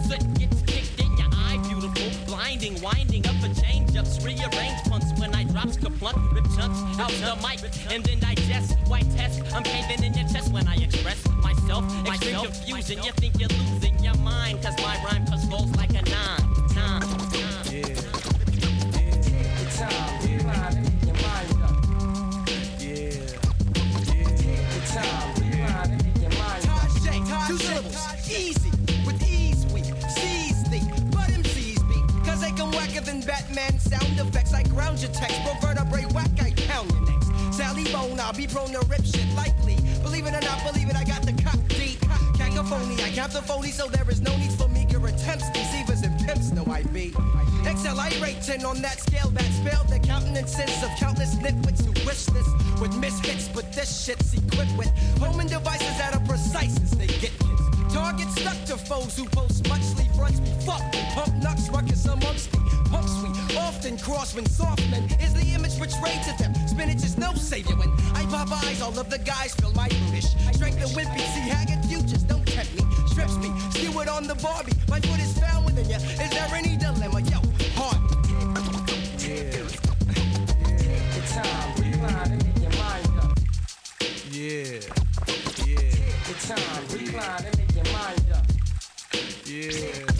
V: Eye. Blinding, winding up for change ups, rearrange punks when I drops kaplunk, rip chunks out the mic, and then digest. White test, I'm paving in your chest when I express myself. Extreme confusion, you think you're losing your mind, cause my rhyme cuts goals like a nine. Nine.
U: Yeah.
W: The time, recline and make your mind up.
U: Yeah.
W: The time, recline whacker than Batman sound effects, I ground your text, pro vertebrae whack, I pound your necks. Sally Bone, I'll be prone to rip shit likely, believe it or not, believe it, I got the cock deep, cacophony, I cap the phony, so there is no need for meager attempts, deceivers and pimps no I be. Excel, 10 on that scale, that spell, the countenances of countless nitwits who wish this with misfits, but this shit's equipped with homing devices that are precise as they get. Target stuck to foes who post muchly fronts be fucked. Pump nuts, ruckus amongst the punks we often cross when soft men is the image portrayed to them. Spinach is no savior when I pop eyes, all of the guys feel my brutish. Strength and wimpy, see haggard futures, don't tempt me. Strips me, it on the Barbie. My foot is found within ya. Is there any dilemma? Yo, hard. The time, recline and make your mind up.
U: Yeah. Yeah. Take
W: The time, recline
U: Yeah.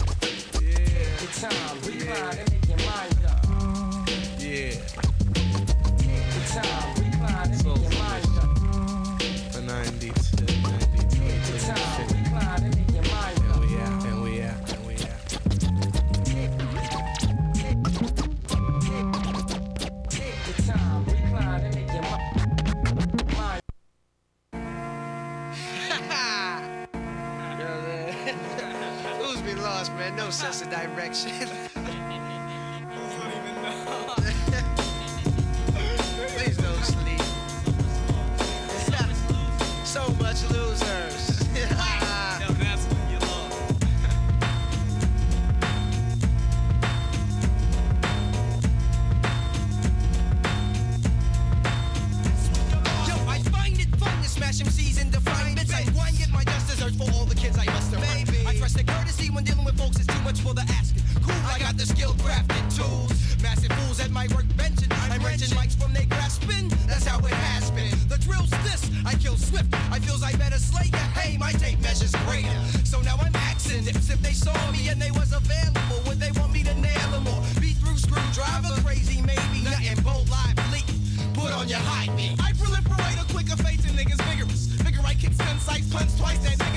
X: No sense of direction. Please don't sleep. so much losers.
W: Saw me and they was available, would they want me to nail them or be through screwdriver? Crazy, maybe. Nothing bold, live, bleak. Put on your high beat. I proliferate a quicker fate to niggas vigorous. Figure I kick ten sights, punch twice, that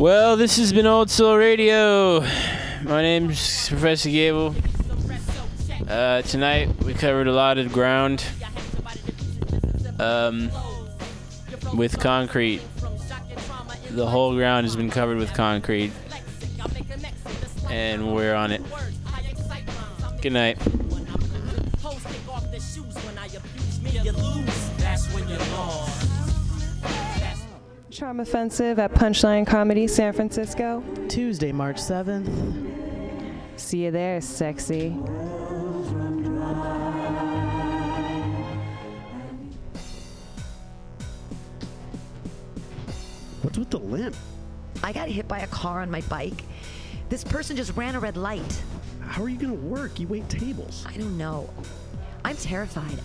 U: Well, this
W: has been
V: Old Soul Radio. My name's Professor Gable. Uh, tonight we covered a lot of ground um, with concrete. The whole ground has been covered with concrete, and we're on it. Good night.
Y: Offensive at Punchline Comedy San Francisco.
L: Tuesday, March 7th.
Y: See you there, sexy.
L: What's with the limp?
Z: I got hit by a car on my bike. This person just ran a red light.
L: How are you gonna work? You wait tables.
Z: I don't know. I'm terrified.